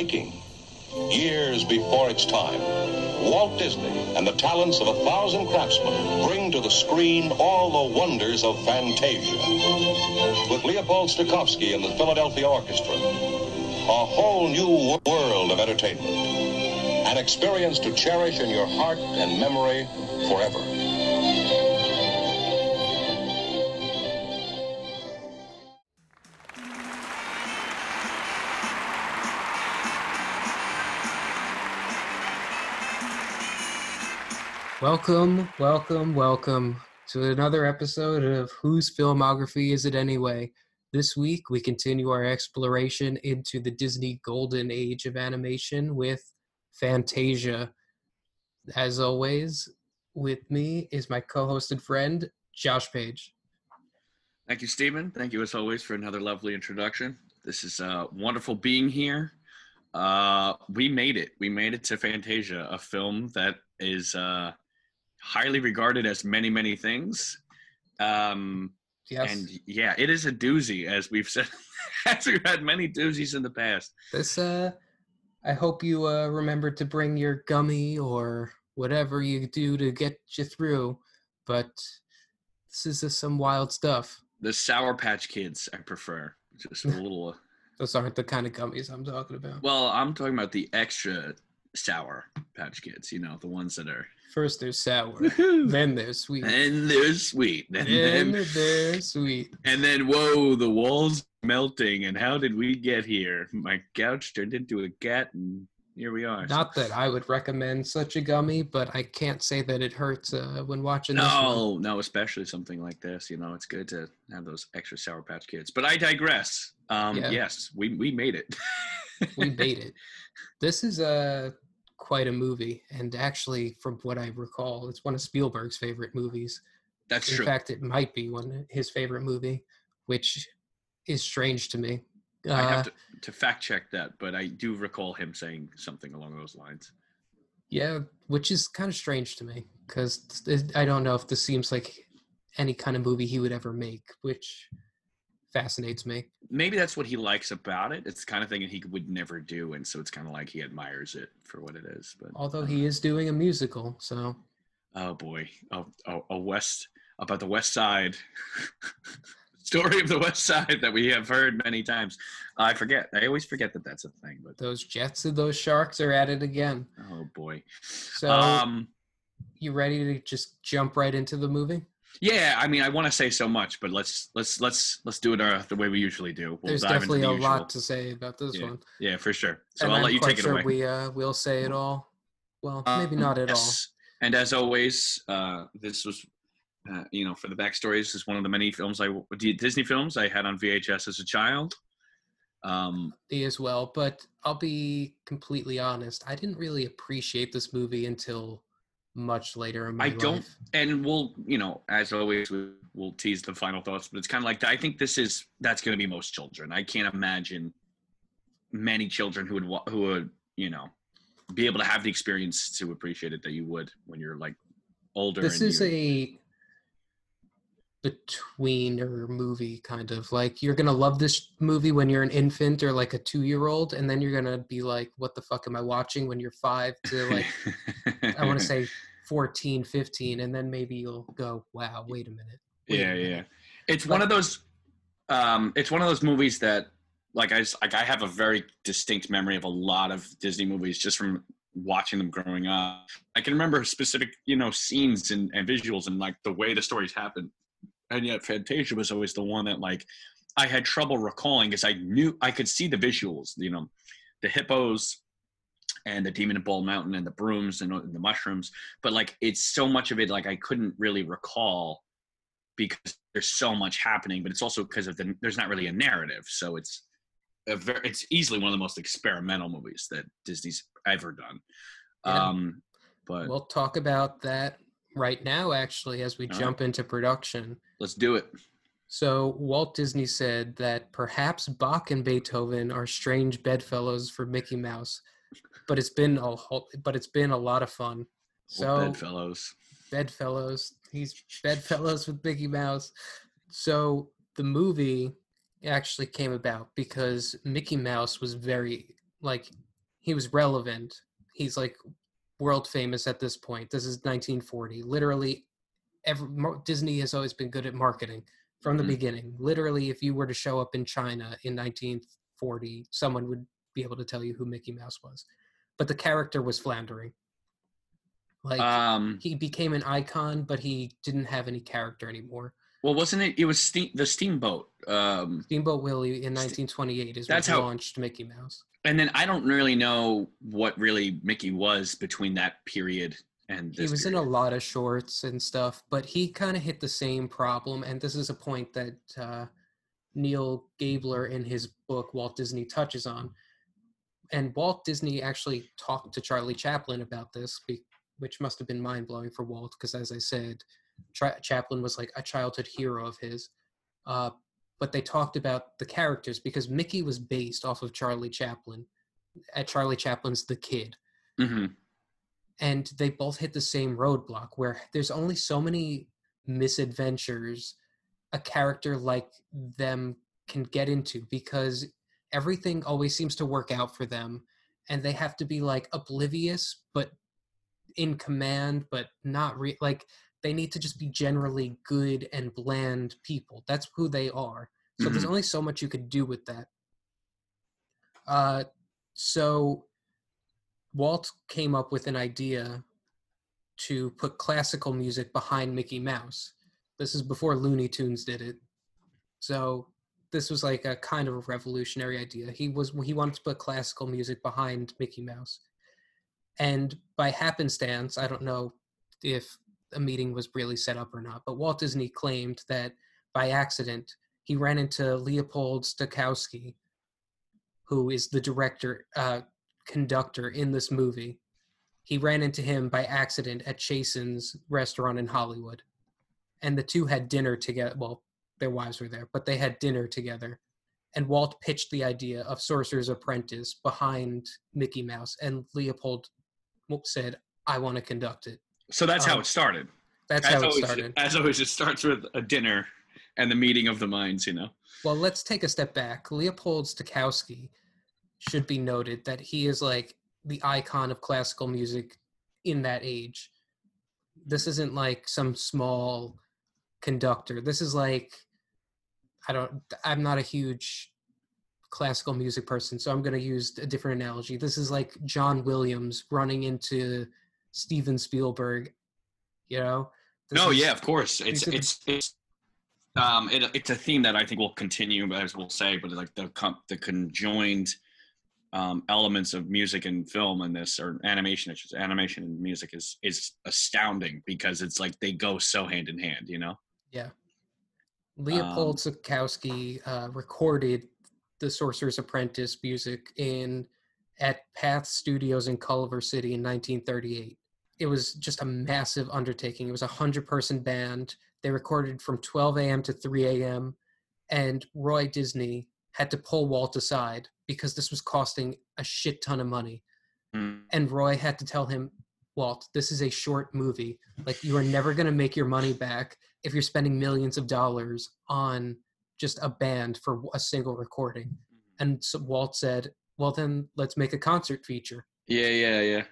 years making, years before its time. Walt Disney and the talents of a thousand craftsmen bring to the screen all the wonders of Fantasia. With Leopold Stokowski and the Philadelphia Orchestra, a whole new world of entertainment. An experience to cherish in your heart and memory forever. Welcome, welcome, welcome to another episode of Whose Filmography Is It Anyway? This week we continue our exploration into the Disney Golden Age of animation with Fantasia. As always, with me is my co hosted friend, Josh Page. Thank you, Stephen. Thank you, as always, for another lovely introduction. This is uh, wonderful being here. Uh, we made it. We made it to Fantasia, a film that is uh, highly regarded as many, many things. Um, Yes. And yeah, it is a doozy, as we've said, as we've had many doozies in the past. This uh I hope you uh remember to bring your gummy or whatever you do to get you through. But this is just some wild stuff. The Sour Patch Kids, I prefer. Just a little. uh, Those aren't the kind of gummies I'm talking about. Well, I'm talking about the extra Sour Patch Kids. You know, the ones that are. First they're sour, and then they're sweet. Then they're sweet. And Then then, they're sweet. and then, whoa, the walls melting. And how did we get here? My couch turned into a cat, and here we are. Not that I would recommend such a gummy, but I can't say that it hurts uh, when watching this. No, no, especially something like this. You know, it's good to have those extra Sour Patch Kids. But I digress. Um, Yeah. Yes, we, we made it. we made it. This is a quite a movie, and actually, from what I recall, it's one of Spielberg's favorite movies. That's In true. In fact, it might be one his favorite movie, which is strange to me. Uh, I have to, to fact check that, but I do recall him saying something along those lines. yeah, which is kind of strange to me because I don't know if this seems like any kind of movie he would ever make, which fascinates me. Maybe that's what he likes about it. It's the kind of thing that he would never do, and so it's kind of like he admires it for what it is. But Although he is doing a musical, so oh boy, oh, oh a west about the West Side story of the West Side that we have heard many times. I forget. I always forget that that's a thing. But those Jets and those Sharks are at it again. oh boy. So um, you ready to just jump right into the movie? Yeah, I mean, I want to say so much, but let's let's let's let's do it uh, the way we usually do. We'll There's definitely the a usual. lot to say about this Yeah, one. Yeah, for sure. So and I'll I'm let you take it sure away. we uh we'll say it all. Well, Uh, maybe not at all. And as always, uh, this was, uh, you know, for the backstories. this is one of the many films I Disney films I had on VHS as a child. Um, Me as well, but I'll be completely honest. I didn't really appreciate this movie until much later in my life. I life. don't- and we'll, you know, as always, we, we'll tease the final thoughts. But it's kind of like I think this is that's going to be most children. I can't imagine many children who would who would, you know, be able to have the experience to appreciate it that you would when you're like older. This is a betweener movie kind of like you're gonna love this movie when you're an infant or like a two year old and then you're gonna be like what the fuck am i watching? when you're five to like i want to say 14 15 and then maybe you'll go wow wait a minute wait a yeah minute." yeah. It's one of those um it's one of those movies that like i s- like i have a very distinct memory of a lot of disney movies just from watching them growing up. I can remember specific you know scenes and, and visuals and like the way the stories happen and yet fantasia was always the one that like i had trouble recalling because i knew i could see the visuals you know the hippos and the demon in bald mountain and the brooms and, and the mushrooms but like it's so much of it like i couldn't really recall because there's so much happening, but it's also because of the there's not really a narrative. So it's a very it's easily one of the most experimental movies that Disney's ever done. Yeah. Um, but we'll talk about that right now actually as we All right. jump into production let's do it. So Walt Disney said that perhaps Bach and Beethoven are strange bedfellows for Mickey Mouse, but it's been a whole, but it's been a lot of fun. So, So Bedfellows. bedfellows, he's bedfellows with Mickey Mouse. So the movie actually came about because Mickey Mouse was very like he was relevant. He's like world famous at this point. This is 1940. Literally, every Disney has always been good at marketing from the Mhm. beginning. Literally, if you were to show up in China in 1940, someone would be able to tell you who Mickey Mouse was. But the character was floundering. Like Um, he became an icon, but he didn't have any character anymore. well, wasn't it? It was steam, the Steamboat. Um, Steamboat Willie in 1928 is That's what how- launched Mickey Mouse. And then I don't really know what really Mickey was between that period and He was in a lot of shorts and stuff, but he kind of hit the same problem. And this is a point that uh, Neil Gabler in his book Walt Disney touches on. And Walt Disney actually talked to Charlie Chaplin about this, which must have been mind blowing for Walt, because as I said, Tra- Chaplin was like a childhood hero of his. Uh, but they talked about the characters because Mickey was based off of Charlie Chaplin. At Charlie Chaplin's The Kid Mhm. and they both hit the same roadblock where there's only so many misadventures a character like them can get into because everything always seems to work out for them and they have to be like oblivious but in command but not re- like they need to just be generally good and bland people that's who they are so there's Mhm. only so much you could do with that uh so Walt came up with an idea to put classical music behind Mickey Mouse. This is before Looney Tunes did it. So this was like a kind of a revolutionary idea. He was he wanted to put classical music behind Mickey Mouse. And by happenstance, I don't know if a meeting was really set up or not, but Walt Disney claimed that by accident he ran into Leopold Stokowski, who is the director, uh, conductor in this movie. He ran into him by accident at Chasen's restaurant in Hollywood. And the two had dinner together. Well, their wives were there, but they had dinner together. And Walt pitched the idea of Sorcerer's Apprentice behind Mickey Mouse. And Leopold said, I want to conduct it. So that's how Um, it started. That's as how it started. As always, it starts with a dinner and the meeting of the minds. You know. Well, let's take a step back. Leopold Stokowski should be noted that he is like the icon of classical music in that age. This isn't like some small conductor. This is like I don't I'm not a huge classical music person, so I'm going to use a different analogy. This is like John Williams running into Steven Spielberg, you know? This no, is- yeah, of course. It's are the- it's it's um it, it's a theme that I think will continue as we'll say, but like the the conjoined um, elements of music and film in this or animation, it's just animation and music is is astounding because it's like they go so hand in hand, you know. Yeah. Leopold Um, Stokowski uh, recorded the Sorcerer's Apprentice music in at Pathé Studios in Culver City in 1938. It was just a massive undertaking. It was a hundred person band. They recorded from 12 a.m. to 3 a.m. And Roy Disney had to pull Walt aside because this was costing a shit ton of money. Mm. And Roy had to tell him, Walt, this is a short movie. Like, you are never going to make your money back if you're spending millions of dollars on just a band for a single recording. And so Walt said, well, then let's make a concert feature, Yeah, yeah, yeah.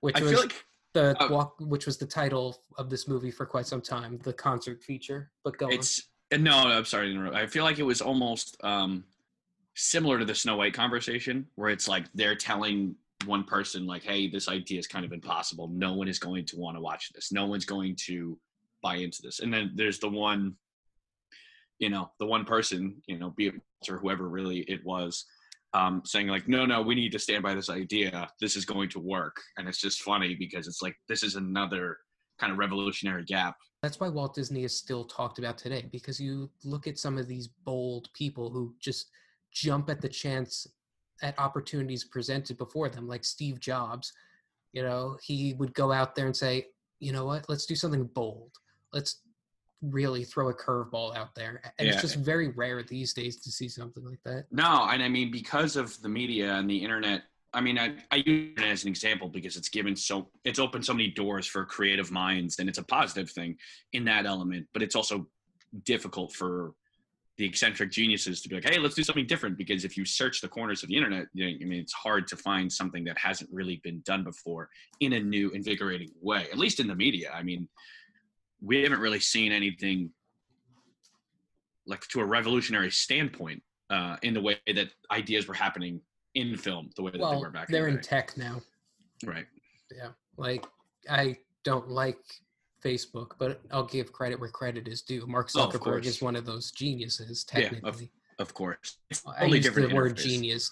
which I was feel like the uh, walk, which was the title of this movie for quite some time, the concert feature. But go it's uh, no, I'm sorry to interrupt. I feel like it was almost um similar to the Snow White conversation, where it's like they're telling one person like, "Hey, this idea is kind of impossible. No one is going to want to watch this. No one's going to buy into this." And then there's the one, you know, the one person, you know, be it or whoever really it was, um, saying like, "No, no, we need to stand by this idea. This is going to work." And it's just funny because it's like this is another kind of revolutionary gap That's why Walt Disney is still talked about today because you look at some of these bold people who just jump at the chance at opportunities presented before them, like Steve Jobs. You know, he would go out there and say, you know what, let's do something bold. Let's really throw a curveball out there. And Yeah. it's just very rare these days to see something like that. No, and I mean because of the media and the internet. I mean, I, I use it as an example because it's given so it's opened so many doors for creative minds, and it's a positive thing in that element. But it's also difficult for the eccentric geniuses to be like, hey, let's do something different. Because if you search the corners of the internet, you know, I mean, it's hard to find something that hasn't really been done before in a new, invigorating way. At least in the media. I mean, we haven't really seen anything like to a revolutionary standpoint uh, in the way that ideas were happening in film, the way that well, they were back. they're in, in tech now. right. Yeah, like I don't like Facebook, but I'll give credit where credit is due. Mark Oh, Zuckerberg course. is one of those geniuses, technically. Yeah, of-. Of course, it's I use the different word interface. genius,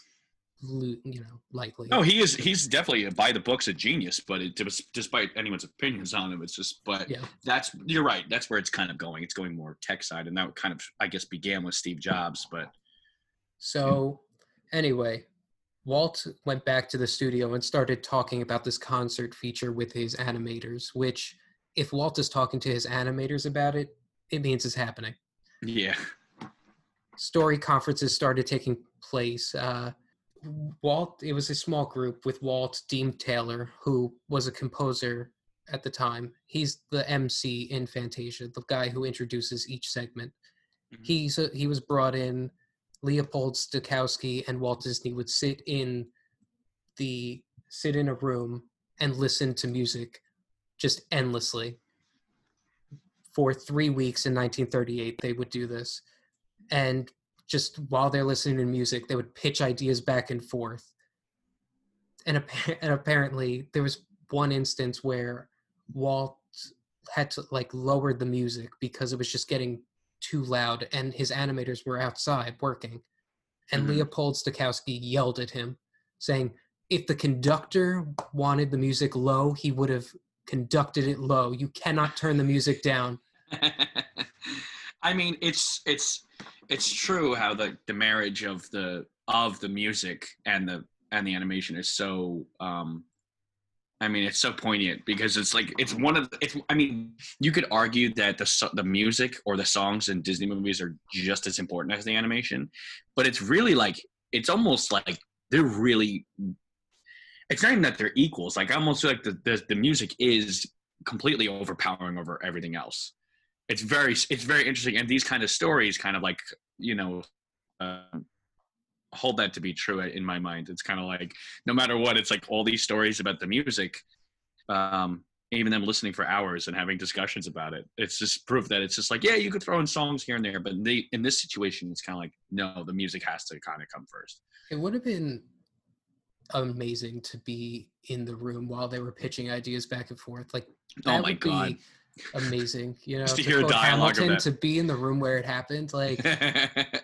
you know, likely No, he is. He's definitely a by the books a genius, but it, despite anyone's opinions on him, it's just. But Yeah. that's you're right. That's where it's kind of going. It's going more tech side, and that kind of I guess began with Steve Jobs, but So, anyway, Walt went back to the studio and started talking about this concert feature with his animators, which, if Walt is talking to his animators about it, it means it's happening. yeah, Story conferences started taking place. Uh, Walt, it was a small group with Walt Deems Taylor, who was a composer at the time. He's the MC in Fantasia, the guy who introduces each segment. Mhm. He's a, he was brought in. Leopold Stokowski and Walt Disney would sit in the sit in a room and listen to music just endlessly. For three weeks in 1938, they would do this, and just while they're listening to music, they would pitch ideas back and forth. And, and apparently, there was one instance where Walt had to like lower the music because it was just getting too loud, and his animators were outside working. And Mhm. Leopold Stokowski yelled at him, saying, "If the conductor wanted the music low, he would have conducted it low. You cannot turn the music down." I mean, it's it's it's true how the the marriage of the of the music and the and the animation is so um I mean, it's so poignant because it's like it's one of it's. I mean, you could argue that the the music or the songs in Disney movies are just as important as the animation, but it's really like it's almost like they're really. It's not even that they're equals. Like I almost feel like the the, the music is completely overpowering over everything else. It's very it's very interesting, and these kind of stories kind of like you know. Uh, hold that to be true in my mind it's kind of like no matter what it's like all these stories about the music um even them listening for hours and having discussions about it it's just proof that it's just like yeah you could throw in songs here and there but they, in this situation it's kind of like no the music has to kind of come first It would have been amazing to be in the room while they were pitching ideas back and forth. Like oh my god be amazing. You know, Just to to hear quote dialogue Hamilton that. to be in the room where it happened. Like that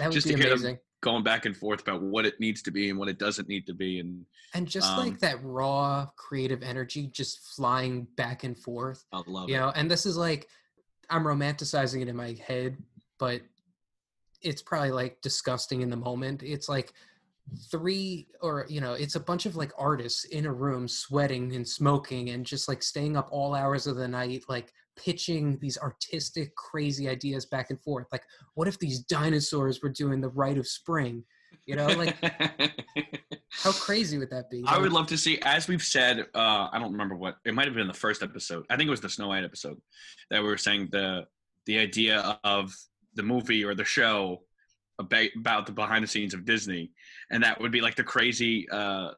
would just be to hear them amazing. going back and forth about what it needs to be and what it doesn't need to be and And just um, like that raw creative energy just flying back and forth. i love You it know, and this is like I'm romanticizing it in my head, but it's probably like disgusting in the moment. It's like three or you know it's a bunch of like artists in a room sweating and smoking and just like staying up all hours of the night like pitching these artistic crazy ideas back and forth like what if these dinosaurs were doing the rite of spring you know like how crazy would that be I would love to see, as we've said, uh, I don't remember what it might have been the first episode. I think it was the Snow White episode that we were saying the the idea of the movie or the show about, the behind the scenes of Disney, and that would be like the crazy uh,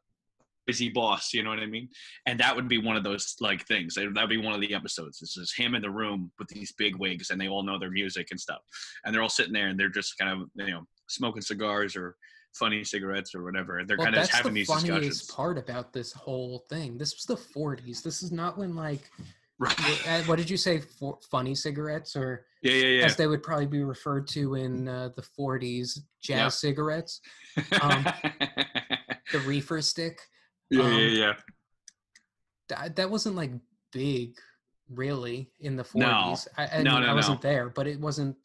crazy boss. You know what I mean? And that would be one of those like things. That would be one of the episodes. It's just him in the room with these big wigs, and they all know their music and stuff, and they're all sitting there and they're just kind of you know smoking cigars or funny cigarettes or whatever. And they're well, kind of having the these funniest discussions. part about this whole thing this was the 40s this is not when like Right. uh, what did you say for funny cigarettes or Yeah, yeah, yeah. as they would probably be referred to in uh, the 40s jazz Yeah. cigarettes um, the reefer stick yeah, um, yeah, yeah. that, that wasn't like big really in the 40s No. i, I, No, mean, no, I wasn't no. there but it wasn't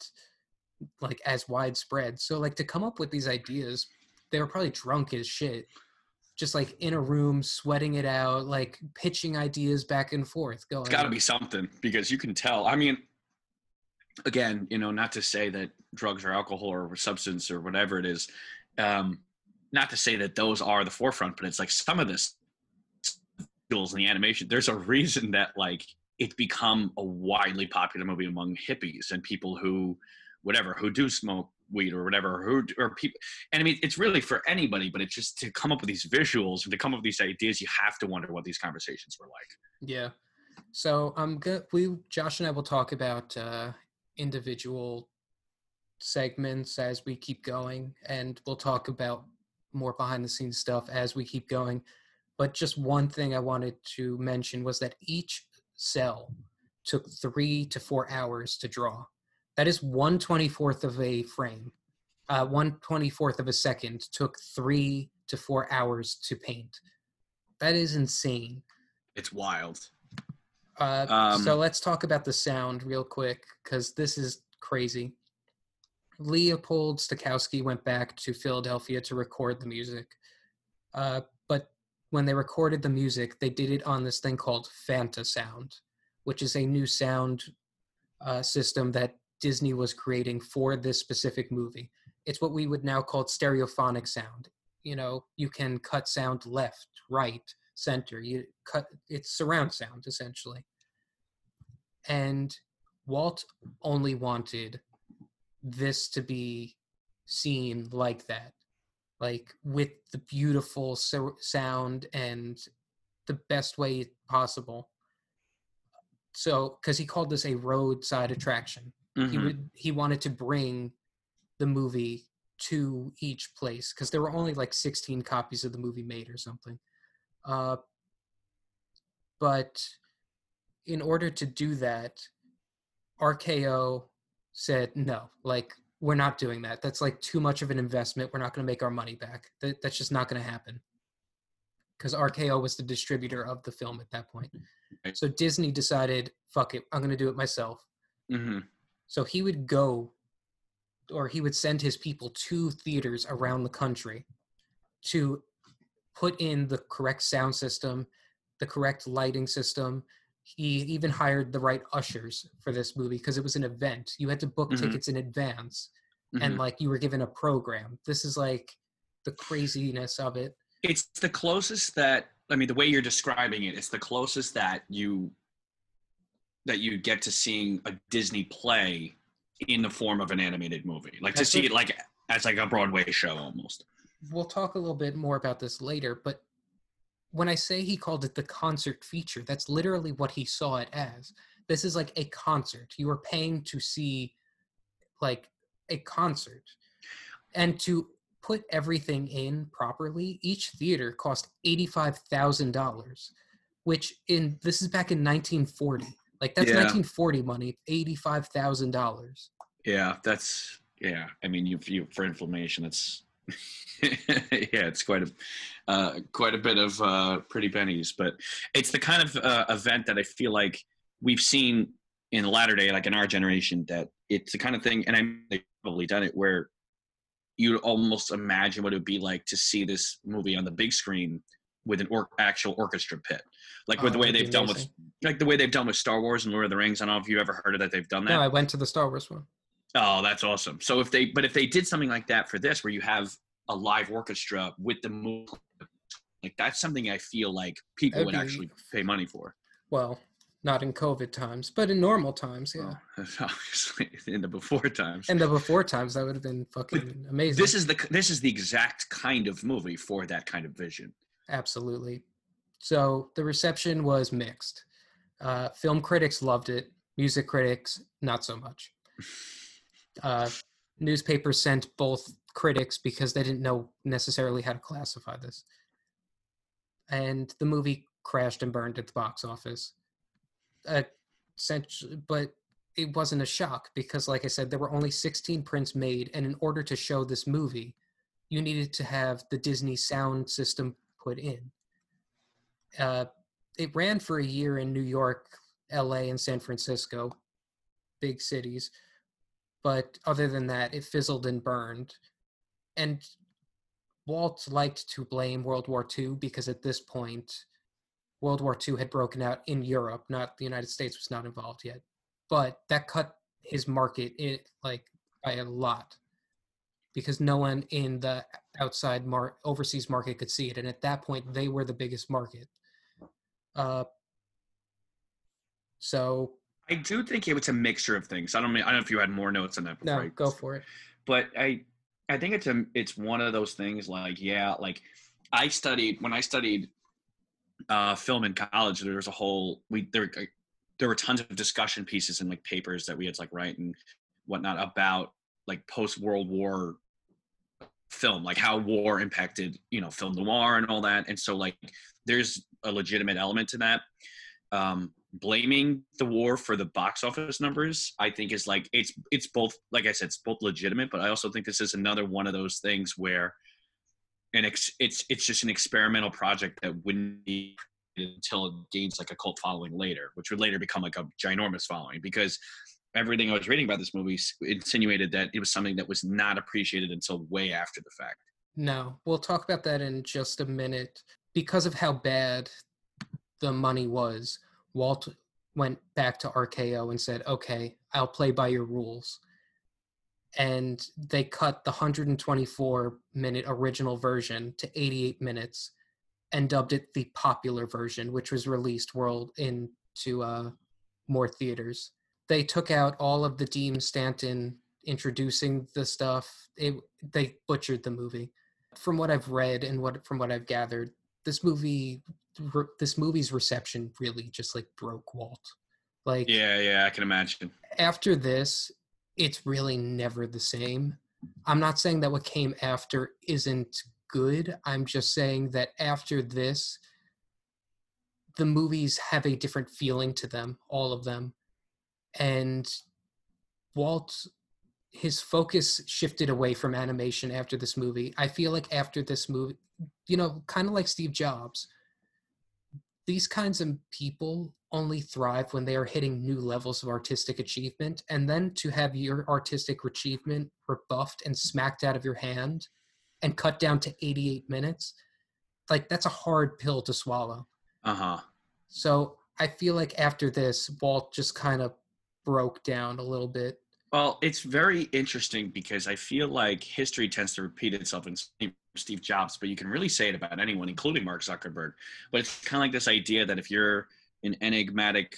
like as widespread so like to come up with these ideas they were probably drunk as shit just like in a room sweating it out like pitching ideas back and forth going It's got to be something because you can tell. I mean, again, you know, not to say that drugs or alcohol or substance or whatever it is, um, not to say that those are the forefront, but it's like some of this tools in the animation. There's a reason that like it's become a widely popular movie among hippies and people who whatever who do smoke weed or whatever who or people and i mean it's really for anybody but it's just to come up with these visuals and to come up with these ideas you have to wonder what these conversations were like Yeah. So I'm good. We Josh and I will talk about uh, individual segments as we keep going, and we'll talk about more behind the scenes stuff as we keep going. But just one thing I wanted to mention was that each cell took three to four hours to draw. That is one twenty fourth of a frame. Uh, one twenty fourth of a second took three to four hours to paint. That is insane. it's wild Uh, Um, so let's talk about the sound real quick because this is crazy. Leopold Stokowski went back to Philadelphia to record the music. Uh, but when they recorded the music, they did it on this thing called Fantasound, which is a new sound uh, system that Disney was creating for this specific movie. It's what we would now call stereophonic sound. You know, you can cut sound left, right, center. You cut it's surround sound essentially. And Walt only wanted this to be seen like that, like with the beautiful so- sound and the best way possible. So, because he called this a roadside attraction, he Mhm. would he wanted to bring the movie to each place because there were only like 16 copies of the movie made or something. Uh, but in order to do that, RKO said no. Like we're not doing that. That's like too much of an investment. We're not going to make our money back. That, that's just not going to happen. Because RKO was the distributor of the film at that point. Right. So Disney decided, fuck it, I'm going to do it myself. Mhm. So he would go, or he would send his people to theaters around the country to put in the correct sound system, the correct lighting system. He even hired the right ushers for this movie because it was an event. You had to book Mhm. tickets in advance and Mhm. like you were given a program. This is like the craziness of it. it's the closest that i mean the way you're describing it it's the closest that you that you get to seeing a disney play in the form of an animated movie like to see it like as like a broadway show almost We'll talk a little bit more about this later, but when I say he called it the concert feature, that's literally what he saw it as. This is like a concert. You are paying to see like a concert. And to put everything in properly, each theater cost $85,000, which in this is back in 1940. Like that's Yeah. 1940 money, $85,000. yeah that's yeah i mean you, you for inflammation it's yeah it's quite a uh, quite a bit of uh, pretty pennies but it's the kind of uh, event that i feel like we've seen in the latter day like in our generation that it's the kind of thing and they've probably done it where you'd almost imagine what it would be like to see this movie on the big screen with an or- actual orchestra pit like with Oh, the way they've done with like the way they've done with star wars and lord of the rings i don't know if you've ever heard of that they've done that No, I went to the Star Wars one. Oh, that's awesome. So if they, but if they did something like that for this, where you have a live orchestra with the movie, like that's something I feel like people That'd would be- actually pay money for. Well, not in COVID times, but in normal times, yeah. Well, obviously in the before times. In the before times, that would have been fucking amazing. this is the this is the exact kind of movie for that kind of vision. Absolutely. So the reception was mixed. Uh, film critics loved it. Music critics, not so much. Uh, newspapers sent both critics because they didn't know necessarily how to classify this. And the movie crashed and burned at the box office. Uh, but it wasn't a shock because, like I said, there were only 16 prints made. And in order to show this movie, you needed to have the Disney sound system put in. Uh, it ran for a year in New York, LA, and San Francisco, big cities. But other than that, it fizzled and burned. And Walt liked to blame World War II because at this point, World War II had broken out in Europe, not the United States was not involved yet. But that cut his market in, like by a lot because no one in the outside mar- overseas market could see it and at that point they were the biggest market uh, so I do think it was a mixture of things. I don't mean I don't know if you had more notes on that. No, I- go for it. but I I think it's a it's one of those things like yeah like I studied when I studied uh, film in college there was a whole we there there were tons of discussion pieces and like papers that we had to like write and whatnot about like post World War film like how war impacted you know film noir and all that. And so like there's a legitimate element to that. Um blaming the war for the box office numbers i think is like it's it's both like i said it's both legitimate but i also think this is another one of those things where and it's it's just an experimental project that wouldn't be until it gains like a cult following later which would later become like a ginormous following because everything i was reading about this movie insinuated that it was something that was not appreciated until way after the fact No, we'll talk about that in just a minute. Because of how bad the money was, Walt went back to RKO and said, okay, I'll play by your rules. And they cut the 124 minute original version to 88 minutes and dubbed it the popular version, which was released world into uh, more theaters. They took out all of the Dean Stanton introducing the stuff. It, they butchered the movie from what I've read and what from what I've gathered, this movie, re- this movie's reception really just like broke Walt. Like yeah yeah i can imagine after this, it's really never the same. I'm not saying that what came after isn't good. I'm just saying that after this, the movies have a different feeling to them, all of them. And Walt, his focus shifted away from animation after this movie. I feel like after this movie, you know, kind of like Steve Jobs, these kinds of people only thrive when they are hitting new levels of artistic achievement. And then to have your artistic achievement rebuffed and smacked out of your hand and cut down to 88 minutes, like that's a hard pill to swallow. uh-huh So I feel like after this, Walt just kind of broke down a little bit. Well, it's very interesting because I feel like history tends to repeat itself in Steve- Jobs, but you can really say it about anyone, including Mark Zuckerberg. But it's kind of like this idea that if you're an enigmatic,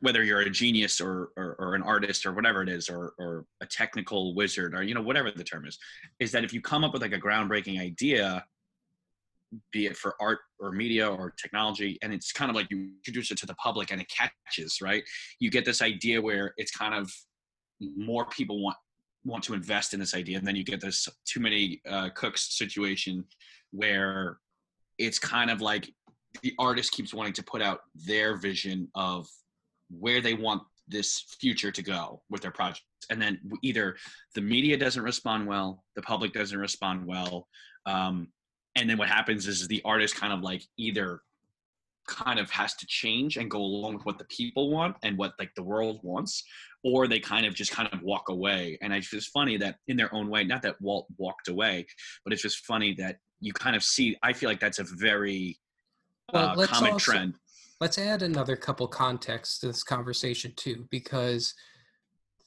whether you're a genius or, or, or an artist or whatever it is, or, or a technical wizard or, you know, whatever the term is, is that if you come up with like a groundbreaking idea, be it for art or media or technology, and it's kind of like you introduce it to the public and it catches, right? You get this idea where it's kind of more people want want to invest in this idea and then you get this too many uh, cooks situation where it's kind of like the artist keeps wanting to put out their vision of where they want this future to go with their projects and then either the media doesn't respond well the public doesn't respond well um, and then what happens is the artist kind of like either kind of has to change and go along with what the people want and what like the world wants or they kind of just kind of walk away. And it's just funny that in their own way not that walt walked away but it's just funny that you kind of see i feel like that's a very uh, let's common also- trend. Let's add another couple contexts to this conversation too, because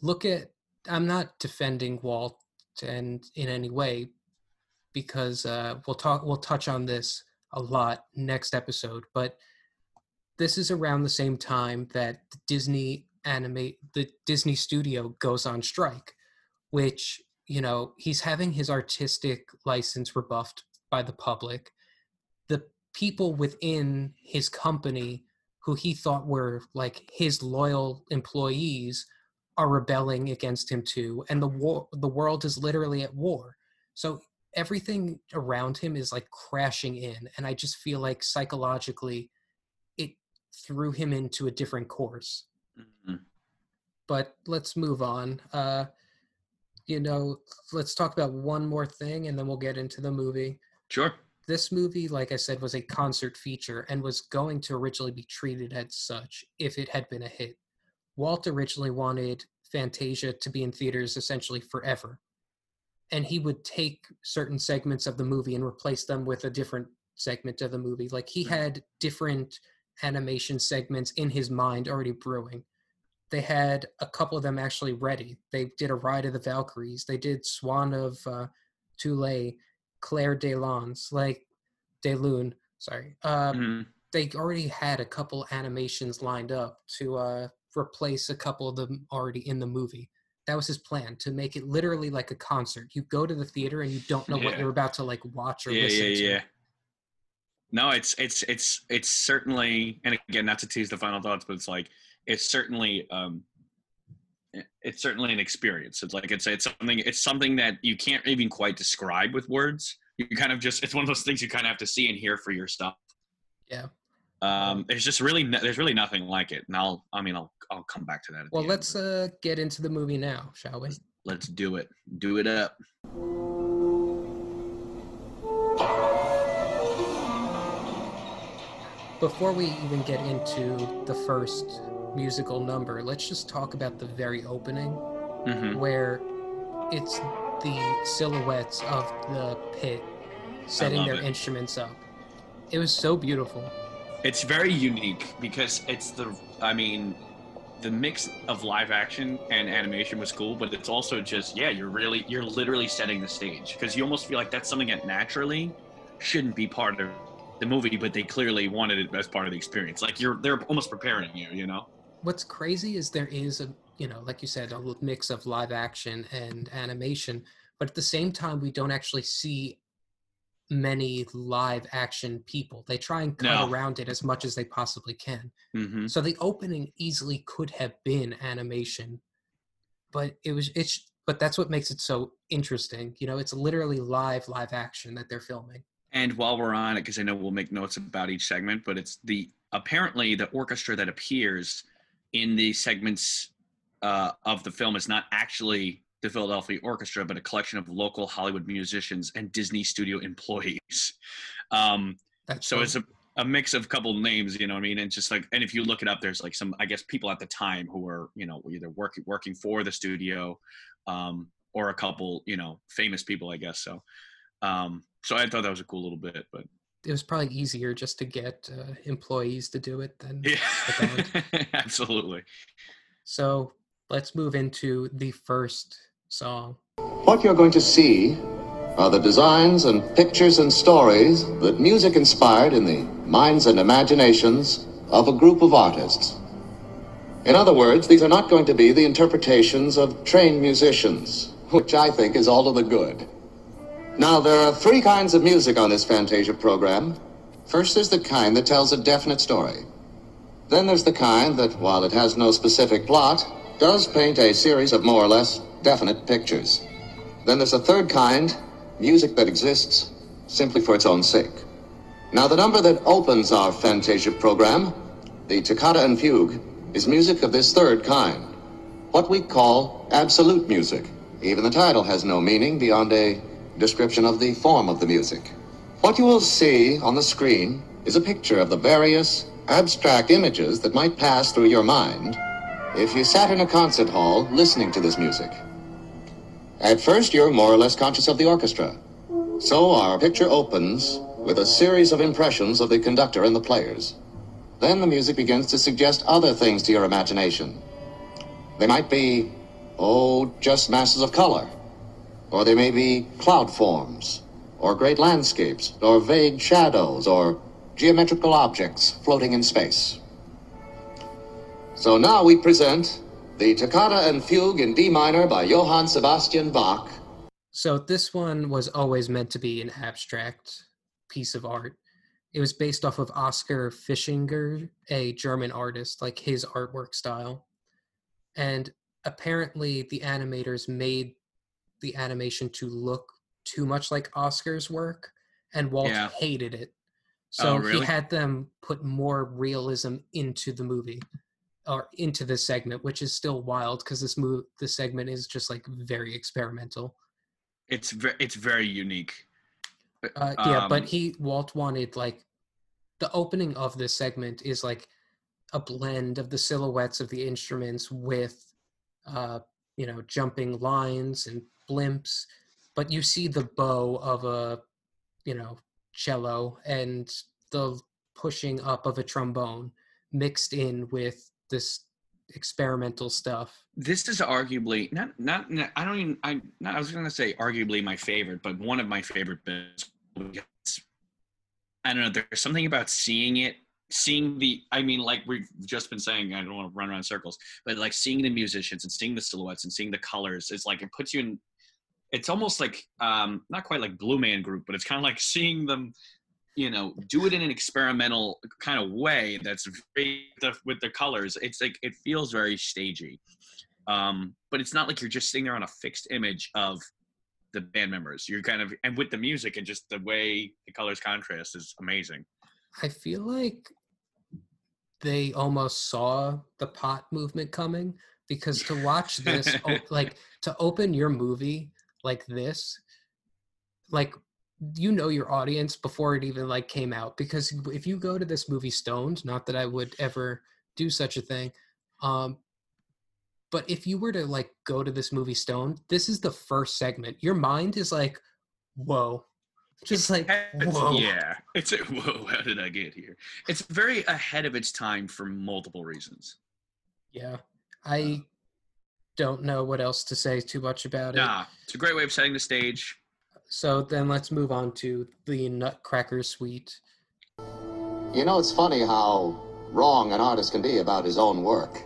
look at I'm not defending Walt and in any way, because uh, we'll talk we'll touch on this a lot next episode, but this is around the same time that Disney animate the Disney studio goes on strike, which you know he's having his artistic license rebuffed by the public. The people within his company who he thought were like his loyal employees are rebelling against him too and the war the world is literally at war so everything around him is like crashing in and i just feel like psychologically it threw him into a different course Mhm. but let's move on uh you know let's talk about one more thing and then we'll get into the movie sure this movie, like I said, was a concert feature and was going to originally be treated as such if it had been a hit. Walt originally wanted Fantasia to be in theaters essentially forever. And he would take certain segments of the movie and replace them with a different segment of the movie. Like he had different animation segments in his mind already brewing. They had a couple of them actually ready. They did a Ride of the Valkyries. They did Swan of uh, Tule, Claire de Lons, like De Lune, sorry. Uh, Mhm. They already had a couple animations lined up to uh, replace a couple of them already in the movie. That was his plan to make it literally like a concert. You go to the theater and you don't know what you're about to like watch or yeah, listen yeah, to. yeah. No, it's it's it's it's certainly, and again, not to tease the final thoughts, but it's like it's certainly um, it's certainly an experience. It's like it's it's something it's something that you can't even quite describe with words. You kind of just it's one of those things you kind of have to see and hear for yourself. Yeah. Um, there's just really no, there's really nothing like it, and I'll I mean I'll I'll come back to that. At Well, let's but uh, get into the movie now, shall we? let's do it, do it up. Before we even get into the first musical number, let's just talk about the very opening hmm where it's the silhouettes of the pit setting their it. instruments up. It was so beautiful. It's very unique because it's the I mean the mix of live action and animation was cool, but it's also just yeah, you're really you're literally setting the stage because you almost feel like that's something that naturally shouldn't be part of the movie, but they clearly wanted it as part of the experience. Like you're they're almost preparing you, you know. What's crazy is there is a, you know, like you said, a mix of live action and animation, but at the same time, we don't actually see many live action people. They try and cut No. around it as much as they possibly can. Mm-hmm. So the opening easily could have been animation, but it was it's but that's what makes it so interesting. You know, it's literally live live action that they're filming. And while we're on it, because I know we'll make notes about each segment, but it's the apparently the orchestra that appears in the segments uh, of the film is not actually the Philadelphia Orchestra, but a collection of local Hollywood musicians and Disney studio employees. Um, so fun. it's a, a mix of a couple names, you know what I mean? And just like, and if you look it up, there's like some, I guess, people at the time who were, you know, either working working for the studio, um, or a couple, you know, famous people, I guess. So, um, so I thought that was a cool little bit, but it was probably easier just to get uh, employees to do it than yeah, absolutely. So let's move into the first song. What you're going to see are the designs and pictures and stories that music inspired in the minds and imaginations of a group of artists. In other words, these are not going to be the interpretations of trained musicians, which I think is all to the good. Now, there are three kinds of music on this Fantasia program. First, there's the kind that tells a definite story. Then there's the kind that, while it has no specific plot, does paint a series of more or less definite pictures. Then there's a third kind, music that exists simply for its own sake. Now, the number that opens our Fantasia program, the Toccata and Fugue, is music of this third kind, what we call absolute music. Even the title has no meaning beyond a description of the form of the music. What you will see on the screen is a picture of the various abstract images that might pass through your mind if you sat in a concert hall listening to this music. At first, you're more or less conscious of the orchestra. So our picture opens with a series of impressions of the conductor and the players. Then the music begins to suggest other things to your imagination. They might be, oh, just masses of color. Or they may be cloud forms, or great landscapes, or vague shadows, or geometrical objects floating in space. So now we present the Toccata and Fugue in D minor by Johann Sebastian Bach. So this one was always meant to be an abstract piece of art. It was based off of Oskar Fischinger, a German artist, like his artwork style. And apparently the animators made the animation to look too much like Oskar's work and Walt Yeah. hated it. Oh, So really? he had them put more realism into the movie or into this segment, which is still wild because this move this segment is just like very experimental. It's very, it's very unique. Uh, yeah, but Um, he Walt wanted like the opening of this segment is like a blend of the silhouettes of the instruments with uh, you know jumping lines and blimps, but you see the bow of a you know cello and the pushing up of a trombone mixed in with this experimental stuff. This is arguably not, not I don't even I not, I was gonna say arguably my favorite, but one of my favorite bits. I don't know. There's something about seeing it seeing the i mean like we've just been saying i don't want to run around circles but like seeing the musicians and seeing the silhouettes and seeing the colors it's like it puts you in it's almost like um not quite like blue man group but it's kind of like seeing them you know do it in an experimental kind of way that's very the, with the colors. It's like it feels very stagey. Um but it's not like you're just sitting there on a fixed image of the band members. You're kind of and with the music and just the way the colors contrast is amazing. I feel like they almost saw the pot movement coming because to watch this, like to open your movie like this, like you know your audience before it even like came out because if you go to this movie stoned, not that I would ever do such a thing, um, but if you were to like go to this movie stoned, this is the first segment. Your mind is like, whoa, just like whoa. Yeah, it's a, whoa. How did I get here? It's very ahead of its time for multiple reasons. Yeah. I don't know what else to say too much about it. Nah, it's a great way of setting the stage. So then let's move on to the Nutcracker Suite. You know, it's funny how wrong an artist can be about his own work.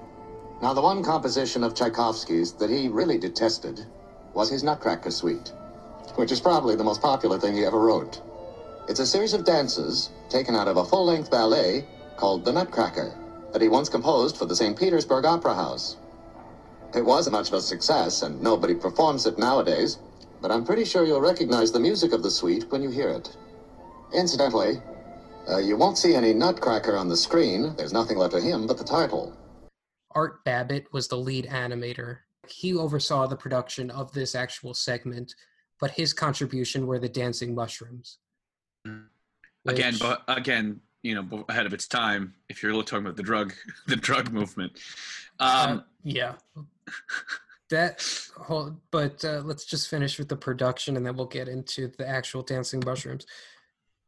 Now, the one composition of Tchaikovsky's that he really detested was his Nutcracker Suite, which is probably the most popular thing he ever wrote. It's a series of dances taken out of a full length ballet called The Nutcracker that he once composed for the St. Petersburg Opera House. It wasn't much of a success, and nobody performs it nowadays, but I'm pretty sure you'll recognize the music of the suite when you hear it. Incidentally, uh, you won't see any Nutcracker on the screen. There's nothing left of him but the title. Art Babbitt was the lead animator. He oversaw the production of this actual segment, but his contribution were the dancing mushrooms. Again, but again, you know, ahead of its time. If you're talking about the drug, the drug movement. Uh, Um, yeah. That whole, but uh, let's just finish with the production and then we'll get into the actual dancing mushrooms.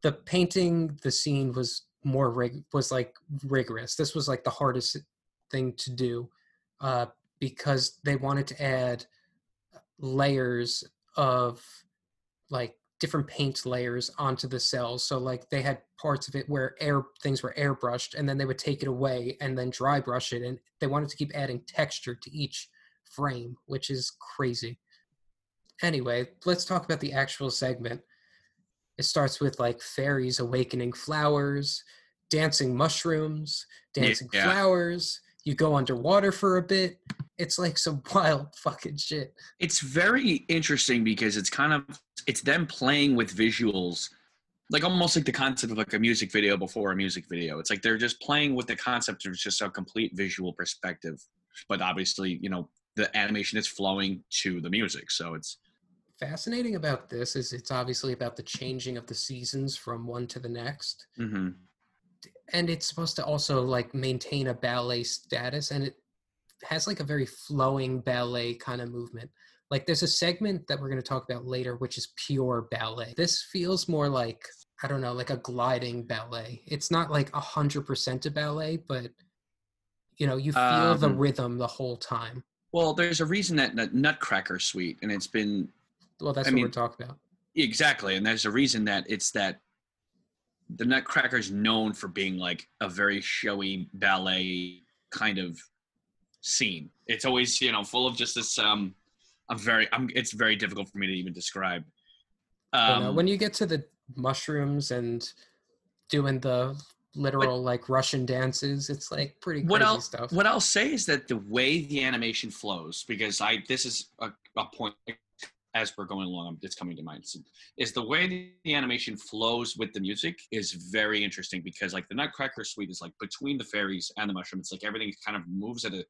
The painting, the scene was more rig was like rigorous. This was like the hardest thing to do uh, because they wanted to add layers of like different paint layers onto the cells. So like they had parts of it where air things were airbrushed and then they would take it away and then dry brush it and they wanted to keep adding texture to each frame, which is crazy. Anyway, let's talk about the actual segment. It starts with like fairies awakening flowers, dancing mushrooms, dancing Yeah. flowers. You go underwater for a bit. It's like some wild fucking shit. it's very interesting because it's kind of it's them playing with visuals like almost like the concept of like a music video before a music video it's like they're just playing with the concept of just a complete visual perspective but obviously you know the animation is flowing to the music so it's Fascinating about this is it's obviously about the changing of the seasons from one to the next. mhm. and it's supposed to also like maintain a ballet status and it has like a very flowing ballet kind of movement like there's a segment that we're going to talk about later which is pure ballet this feels more like i don't know like a gliding ballet it's not like a hundred percent a ballet but you know you feel the Um, rhythm the whole time well there's a reason that, that nutcracker suite and it's been well that's I what mean- we're talking about exactly and there's a reason that it's that the Nutcracker is known for being like a very showy ballet kind of scene it's always you know full of just this um i'm very i'm it's very difficult for me to even describe I don't know. um when you get to the mushrooms and doing the literal like russian dances it's like pretty crazy what I'll stuff what I'll say is that the way the animation flows, because I this is a, a point as we're going along, it's coming to mind. Is the way the animation flows with the music is very interesting because like the Nutcracker Suite is like between the fairies and the mushroom. It's like everything kind of moves at a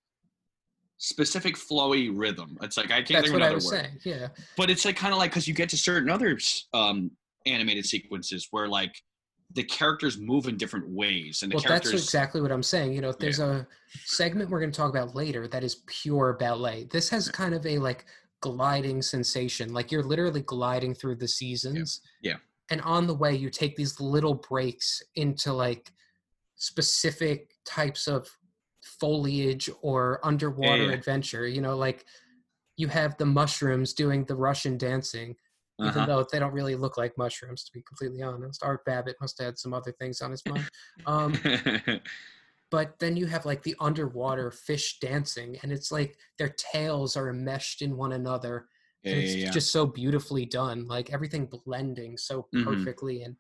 specific flowy rhythm. It's like I can't that's think of what i another was word saying yeah but it's like kind of like because you get to certain other um animated sequences where like the characters move in different ways and the well characters that's exactly what i'm saying you know if there's a segment we're going to talk about later that is pure ballet this has kind of a like gliding sensation like you're literally gliding through the seasons Yeah. and on the way you take these little breaks into like specific types of foliage or underwater yeah. adventure you know like you have the mushrooms doing the russian dancing even Uh-huh. though they don't really look like mushrooms, to be completely honest. Art Babbitt must have had some other things on his mind. Um, but then you have like the underwater fish dancing, and it's like their tails are enmeshed in one another. yeah, and it's yeah, yeah. just so beautifully done, like everything blending so Mhm. perfectly. And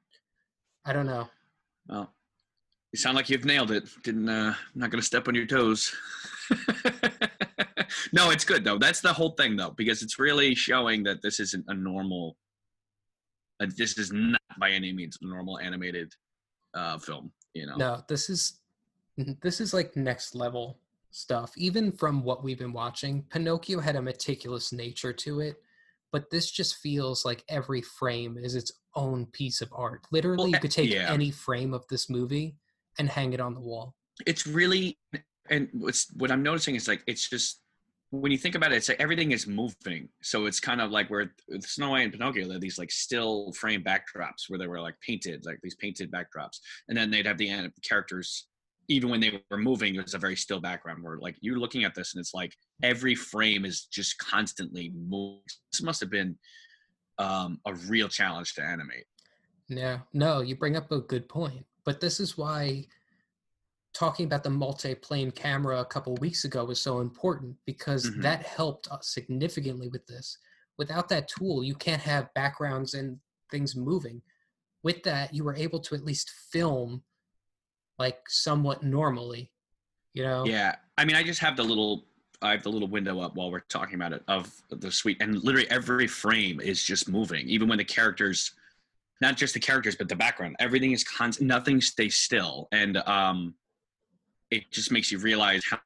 I don't know. Well, you sound like you've nailed it. Didn't uh I'm not gonna step on your toes. no, it's good though. That's the whole thing though, because it's really showing that this isn't a normal uh, this is not by any means a normal animated uh film, you know. No, this is this is like next level stuff. Even from what we've been watching, Pinocchio had a meticulous nature to it, but this just feels like every frame is its own piece of art. Literally, Well, you could take yeah. any frame of this movie and hang it on the wall. It's really and what's what I'm noticing is like it's just when you think about it, it's like everything is moving. So it's kind of like where Snow White and Pinocchio, they're these like still frame backdrops where they were like painted, like these painted backdrops, and then they'd have the characters. Even when they were moving, it was a very still background where like you're looking at this and it's like every frame is just constantly moving. This must have been um, a real challenge to animate. No, no, you bring up a good point. But this is why talking about the multi-plane camera a couple weeks ago was so important because Mhm. that helped us significantly with this. Without that tool, you can't have backgrounds and things moving. With that, you were able to at least film like somewhat normally. You know? Yeah, I mean, I just have the little, I have the little window up while we're talking about it of the suite, and literally every frame is just moving, even when the characters, not just the characters, but the background, everything is constant, nothing stays still, and um, it just makes you realize how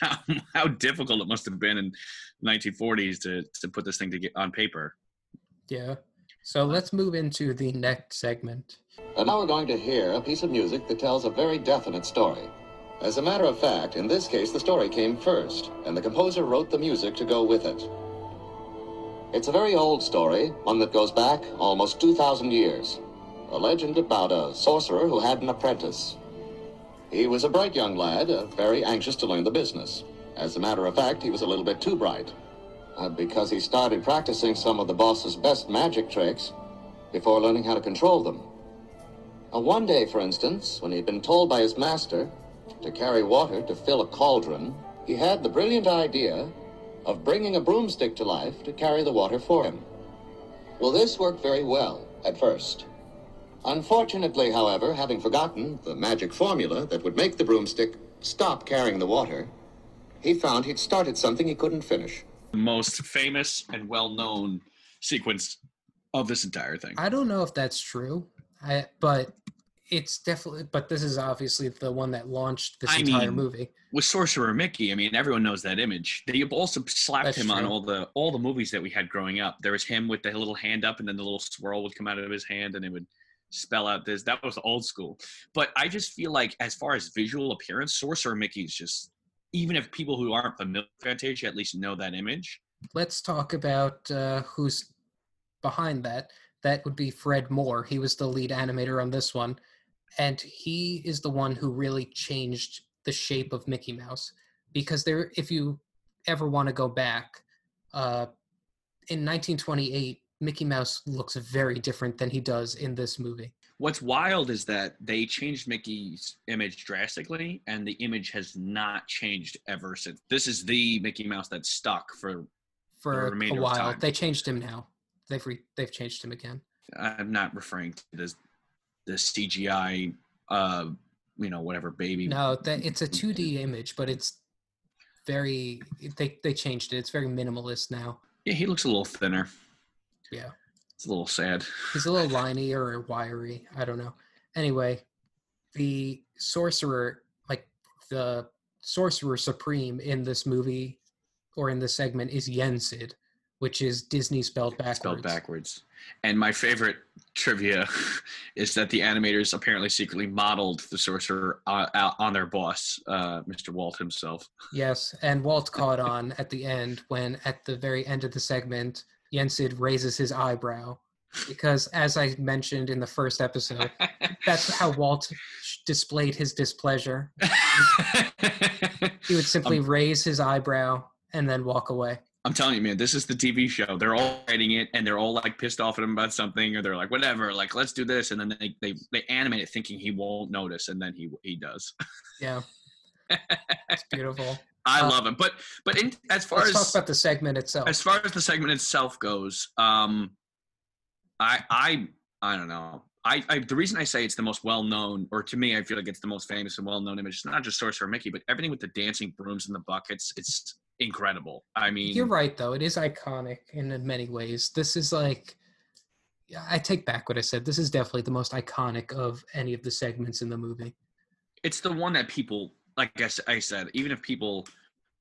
how, how difficult it must have been in 1940s to to put this thing to get on paper. Yeah. So let's move into the next segment. And now we're going to hear a piece of music that tells a very definite story. As a matter of fact, in this case, the story came first, and the composer wrote the music to go with it. It's a very old story, one that goes back almost 2,000 years. A legend about a sorcerer who had an apprentice. He was a bright young lad, uh, very anxious to learn the business. As a matter of fact, he was a little bit too bright, uh, because he started practicing some of the boss's best magic tricks before learning how to control them. Uh, one day, for instance, when he'd been told by his master to carry water to fill a cauldron, he had the brilliant idea of bringing a broomstick to life to carry the water for him. Well, this worked very well at first. Unfortunately, however, having forgotten the magic formula that would make the broomstick stop carrying the water, he found he'd started something he couldn't finish. The most famous and well known sequence of this entire thing. I don't know if that's true, I, but it's definitely. But this is obviously the one that launched this I entire mean, movie. with Sorcerer Mickey, I mean, everyone knows that image. They also slapped That's him on all the all the movies that we had growing up. There was him with the little hand up, and then the little swirl would come out of his hand, and it would spell out this. That was old school. But I just feel like, as far as visual appearance, Sorcerer Mickey's just. Even if people who aren't familiar with Fantasia at least know that image. Let's talk about uh, who's behind that. That would be Fred Moore. He was the lead animator on this one, and he is the one who really changed the shape of Mickey Mouse. Because there, if you ever want to go back, uh, in 1928, Mickey Mouse looks very different than he does in this movie. What's wild is that they changed Mickey's image drastically, and the image has not changed ever since. This is the Mickey Mouse that's stuck for For a remainder of while, they changed him now. They've re- they've changed him again. I'm not referring to this the CGI, uh, you know, whatever baby. No, that it's a 2D image, but it's very they they changed it. It's very minimalist now. Yeah, he looks a little thinner. Yeah. It's a little sad. He's a little liney or wiry. I don't know. Anyway, the sorcerer, like the sorcerer supreme in this movie or in this segment is Yensid, which is Disney spelled backwards. Spelled backwards. And my favorite trivia is that the animators apparently secretly modeled the sorcerer uh, on their boss, uh, Mr. Walt himself. Yes, and Walt caught on at the end when, at the very end of the segment, Yensid raises his eyebrow because, as I mentioned in the first episode, that's how Walt displayed his displeasure. He would simply raise his eyebrow and then walk away. I'm telling you, man, this is the TV show. They're all writing it, and they're all like pissed off at him about something, or they're like, whatever, like let's do this, and then they they, they animate it thinking he won't notice, and then he he does. Yeah. it's beautiful. I Uh, love it, but but in, as far Let's as talk about the segment itself. as far as the segment itself goes, um, I I I don't know. I, I the reason I say it's the most well known, or to me, I feel like it's the most famous and well known image. It's not just Sorcerer Mickey, but everything with the dancing brooms and the buckets. It's incredible. I mean, You're right, though. It is iconic in many ways. This is like, yeah, I take back what I said. This is definitely the most iconic of any of the segments in the movie. it's the one that people, like I, I said, even if people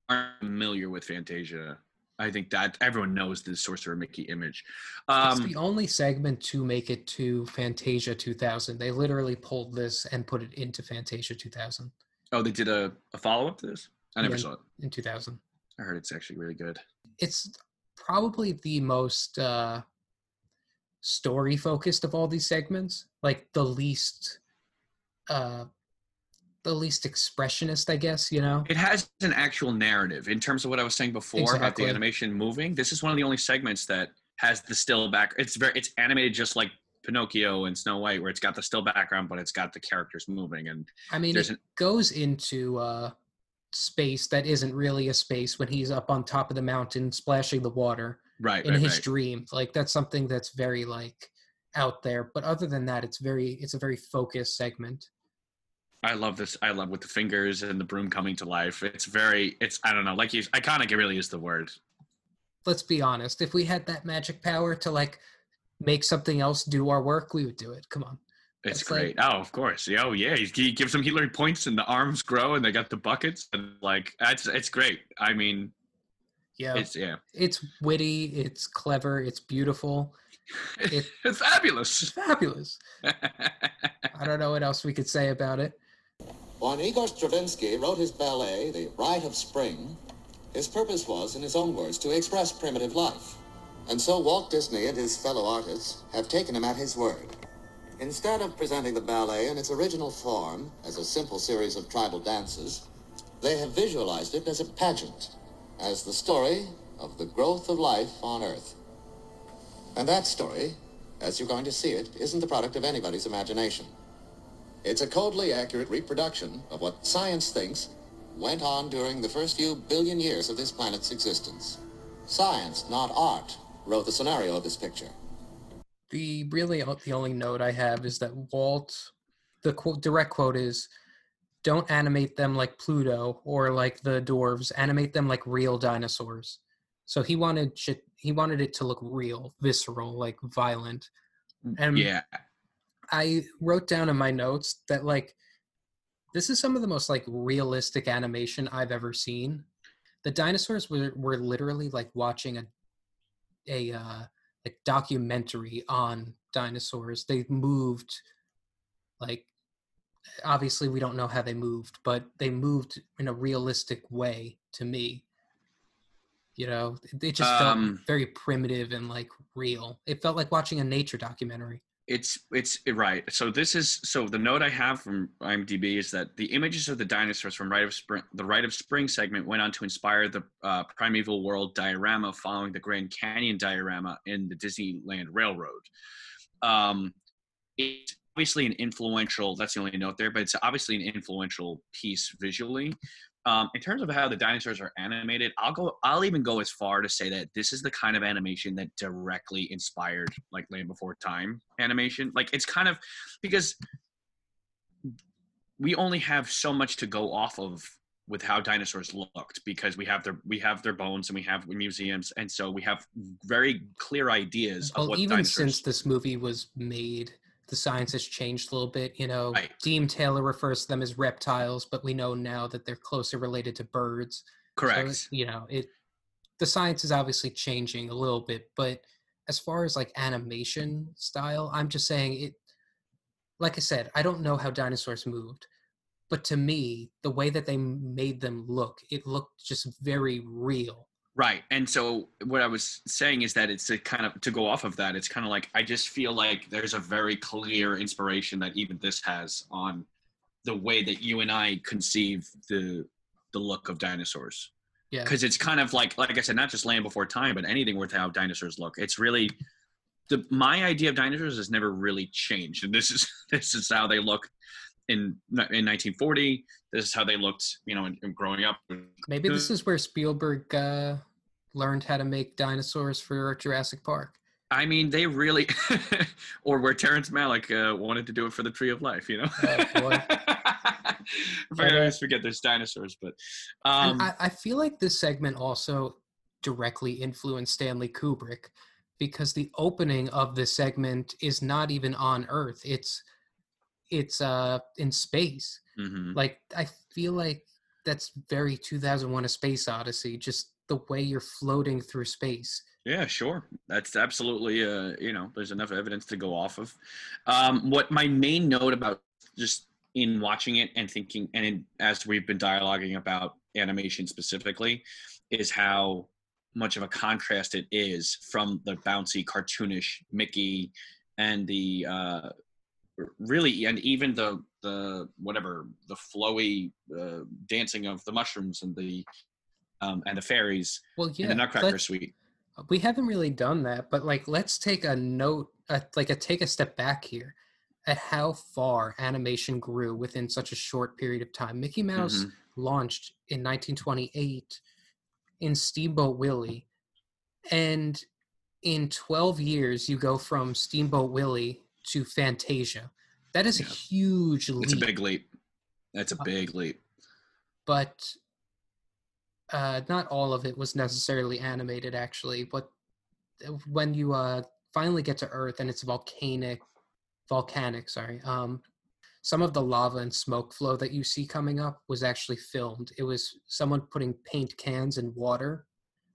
aren't familiar with Fantasia, I think that everyone knows the Sorcerer Mickey image. it's Um, the only segment to make it to Fantasia 2000. They literally pulled this and put it into Fantasia 2000 oh, they did a, a follow up to this. I never saw it. in 2000. I heard it's actually really good. It's probably the most uh, story focused of all these segments. Like the least, uh, the least expressionist, I guess. You know. It has an actual narrative in terms of what I was saying before about the animation moving. This is one of the only segments that has the still back. It's very it's animated just like Pinocchio and Snow White, where it's got the still background, but it's got the characters moving. And I mean, it an- goes into uh, space that isn't really a space when he's up on top of the mountain splashing the water right, in right, his right. dream. Like that's something that's very like out there. But other than that, it's very it's a very focused segment. I love this. I love with the fingers and the broom coming to life. It's very. It's I don't know. Like you, iconic. It really is the word. Let's be honest. If we had that magic power to like make something else do our work, we would do it. Come on. It's like- great. oh, of course. Yeah, oh, yeah. He, he gives them healing points, and the arms grow, and they got the buckets, and like it's it's great. I mean, Yeah. It's, yeah, it's witty, it's clever, it's beautiful, It- it's fabulous. it's fabulous. I don't know what else we could say about it. When Igor Stravinsky wrote his ballet, The Rite of Spring, his purpose was, in his own words, to express primitive life. And so Walt Disney and his fellow artists have taken him at his word. Instead of presenting the ballet in its original form as a simple series of tribal dances, they have visualized it as a pageant, as the story of the growth of life on Earth. And that story, as you're going to see it, isn't the product of anybody's imagination. It's a coldly accurate reproduction of what science thinks went on during the first few billion years of this planet's existence. Science, not art, wrote the scenario of this picture. The really the only note I have is that Walt, the quote, direct quote is, "Don't animate them like Pluto or like the dwarves. Animate them like real dinosaurs." So he wanted shit. He wanted it to look real, visceral, like violent. And yeah, I wrote down in my notes that like this is some of the most like realistic animation I've ever seen. The dinosaurs were were literally like watching a a uh, like documentary on dinosaurs. They moved like obviously we don't know how they moved, but they moved in a realistic way to me. You know, it, just Um, felt very primitive and like real. It felt like watching a nature documentary. It's it's right. So this is so the note I have from IMDb is that the images of the dinosaurs from Rite of Spring, the Rite of Spring segment, went on to inspire the uh, Primeval World diorama following the Grand Canyon diorama in the Disneyland Railroad. Um, it's obviously an influential. That's the only note there, but it's obviously an influential piece visually. Um, in terms of how the dinosaurs are animated, I'll go. I'll even go as far to say that this is the kind of animation that directly inspired like Land Before Time animation. Like it's kind of because we only have so much to go off of with how dinosaurs looked because we have their we have their bones and we have museums and so we have very clear ideas of Well, what even dinosaurs since this movie was made, the science has changed a little bit. You know, Right. Deems Taylor refers to them as reptiles, but we know now that they're closely related to birds. So, correct you know, it the science is obviously changing a little bit, but as far as like animation style, I'm just saying it. Like I said, I don't know how dinosaurs moved, but to me, the way that they made them look, it looked just very real. Right. And so what I was saying is that it's a kind of to go off of that, it's kind of like I just feel like there's a very clear inspiration that even this has on the way that you and I conceive the the look of dinosaurs. Yeah. because it's kind of like like I said, not just Land Before Time, but anything with how dinosaurs look. It's really the my idea of dinosaurs has never really changed, and this is this is how they look in in 1940. This is how they looked, you know, in, in growing up. Maybe this is where Spielberg uh, learned how to make dinosaurs for Jurassic Park. I mean, they really, or where Terrence Malick uh, wanted to do it for the Tree of Life, you know. Oh, boy. I always forget there's dinosaurs, but um, I, I feel like this segment also directly influenced Stanley Kubrick because the opening of this segment is not even on Earth. It's it's uh in space. mhm. Like I feel like that's very 2001: A Space Odyssey. Just the way you're floating through space. Yeah, sure. That's absolutely, uh, you know, there's enough evidence to go off of. Um, what my main note about just in watching it and thinking, and in, as we've been dialoguing about animation specifically, is how much of a contrast it is from the bouncy, cartoonish Mickey and the uh, really, and even the the whatever the flowy uh, dancing of the mushrooms and the um, and the fairies Well, yeah, the Nutcracker Suite. we haven't really done that but like let's take a note uh, like a take a step back here at how far animation grew within such a short period of time mickey mouse Mhm. launched in 1928 in steamboat willie and in 12 years you go from steamboat willie to fantasia that is a huge leap It's a big leap. That's a Uh, big leap. but uh, not all of it was necessarily animated actually but when you uh, finally get to earth and it's volcanic volcanic sorry um, some of the lava and smoke flow that you see coming up was actually filmed it was someone putting paint cans in water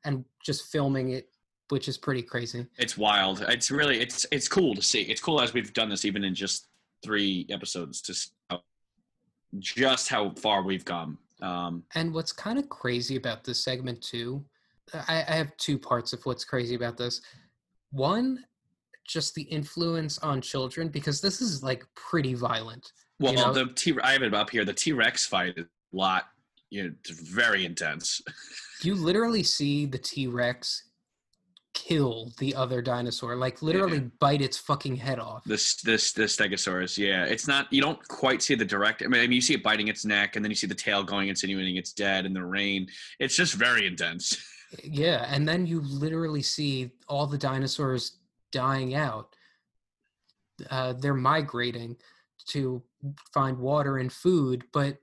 and just filming it which is pretty crazy It's wild. It's really it's it's cool to see. It's cool as we've done this even in just three episodes to how, just how far we've come. Um, And what's kind of crazy about this segment too, I, I have two parts of what's crazy about this. One, just the influence on children because this is like pretty violent. well, You know- the T I have it up here. The T Rex fight is a lot. You know, it's very intense. You literally see the T Rex kill the other dinosaur, like literally bite its fucking head off. This this this Stegosaurus, yeah, it's not. You don't quite see the direct. I mean, I mean, you see it biting its neck, and then you see the tail going, insinuating it's dead in the rain. It's just very intense. Yeah, and then you literally see all the dinosaurs dying out. Uh, they're migrating to find water and food, but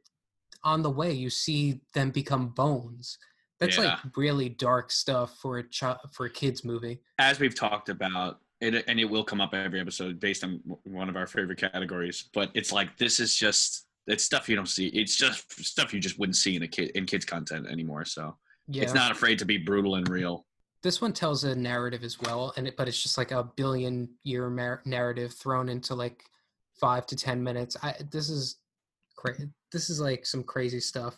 on the way you see them become bones. That's Yeah. like really dark stuff for a child for a kids movie. as we've talked about it and it will come up every episode based on one of our favorite categories but it's like this is just it's stuff you don't see it's just stuff you just wouldn't see in a kid in kids content anymore so Yeah, it's not afraid to be brutal and real this one tells a narrative as well, and it, but it's just like a billion year mar- narrative thrown into like five to ten minutes. I this is cra- this is like some crazy stuff,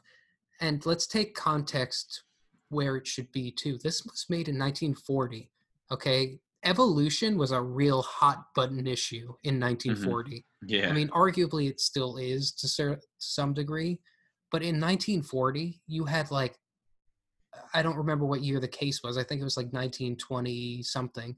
and let's take context where it should be too. This was made in 1940. Okay, evolution was a real hot button issue in mm-hmm. 1940. yeah I mean, arguably it still is to to some degree, but in 1940 you had like I don't remember what year the case was. I think it was like 1920 something.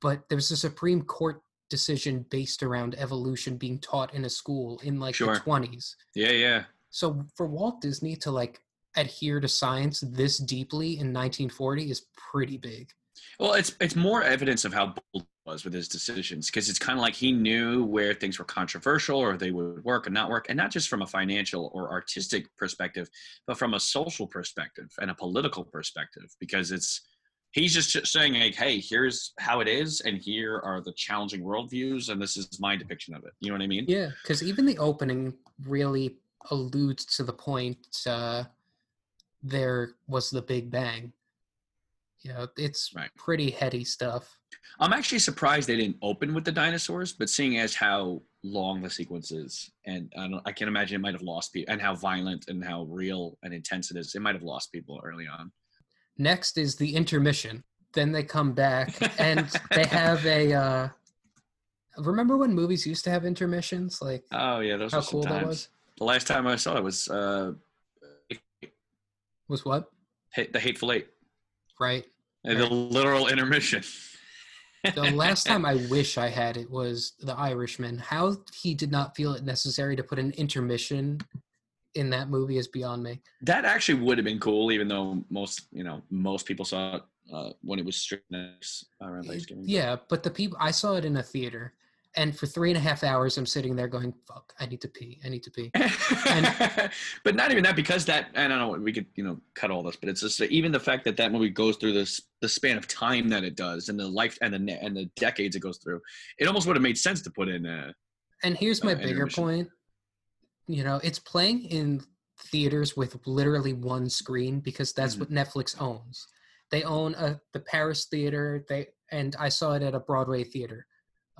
But there was a Supreme Court decision based around evolution being taught in a school in like Sure. the 20s. yeah yeah So for Walt Disney to like adhere to science this deeply in 1940 is pretty big. well it's it's more evidence of how bold was with his decisions because it's kind of like he knew where things were controversial or they would work and not work and not just from a financial or artistic perspective but from a social perspective and a political perspective because it's he's just saying like hey here's how it is and here are the challenging worldviews and this is my depiction of it you know what i mean Yeah, because even the opening really alludes to the point uh, there was the Big Bang. You know, it's Right. pretty heady stuff. i'm actually surprised they didn't open with the dinosaurs but seeing as how long the sequence is and i, don't, I can imagine it might have lost people and how violent and how real and intense it is it might have lost people early on Next is the intermission. Then they come back and they have a. Uh, remember when movies used to have intermissions? Like oh yeah those how cool that was. the last time i saw it was uh Was what? hate the hateful eight, right? And the literal intermission. The last time I wish I had it was The Irishman. How he did not feel it necessary to put an intermission in that movie is beyond me. That actually would have been cool, even though most you know most people saw it uh, when it was straight next around Thanksgiving. yeah, but the people I saw it in a theater, and for three and a half hours I'm sitting there going, "Fuck, I need to pee, I need to pee." but not even that because that I don't know we could you know cut all this but it's just even the fact that that movie goes through this the span of time that it does and the life and the and the decades it goes through it almost would have made sense to put in uh And here's my Uh, bigger point. You know, it's playing in theaters with literally one screen because that's Mhm. what Netflix owns. They own a, the Paris theater. They and I saw it at a Broadway theater,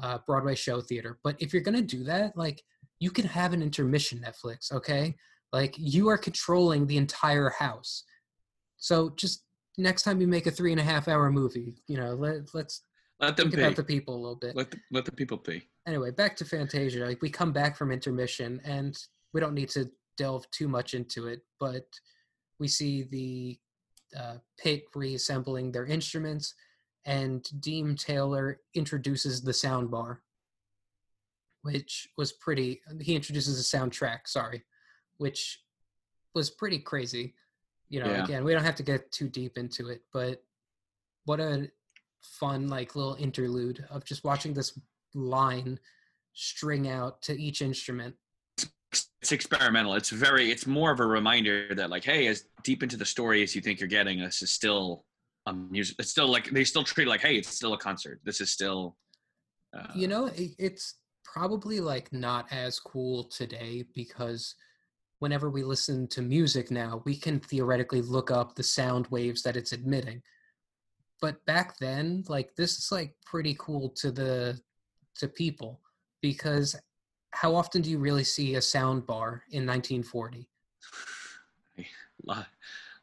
uh, Broadway show theater. But if you're gonna do that, like you can have an intermission Netflix, okay? Like you are controlling the entire house. So just next time you make a three and a half hour movie, you know, let let's let them think about the people a little bit let the, let the people pee anyway, back to Fantasia. Like we come back from intermission, and we don't need to delve too much into it, but we see the uh, pit reassembling their instruments, and Deems Taylor introduces the sound bar, which was pretty. He introduces the soundtrack. Sorry, which was pretty crazy. You know, Yeah. again, we don't have to get too deep into it, but what a fun like little interlude of just watching this line string out to each instrument. it's experimental it's very it's more of a reminder that like hey as deep into the story as you think you're getting this is still a music it's still like they still treat like hey it's still a concert this is still uh, You know, it, it's probably like not as cool today because whenever we listen to music now, we can theoretically look up the sound waves that it's emitting. But back then, like this is like pretty cool to the to people because how often do you really see a sound bar in 1940? a lot,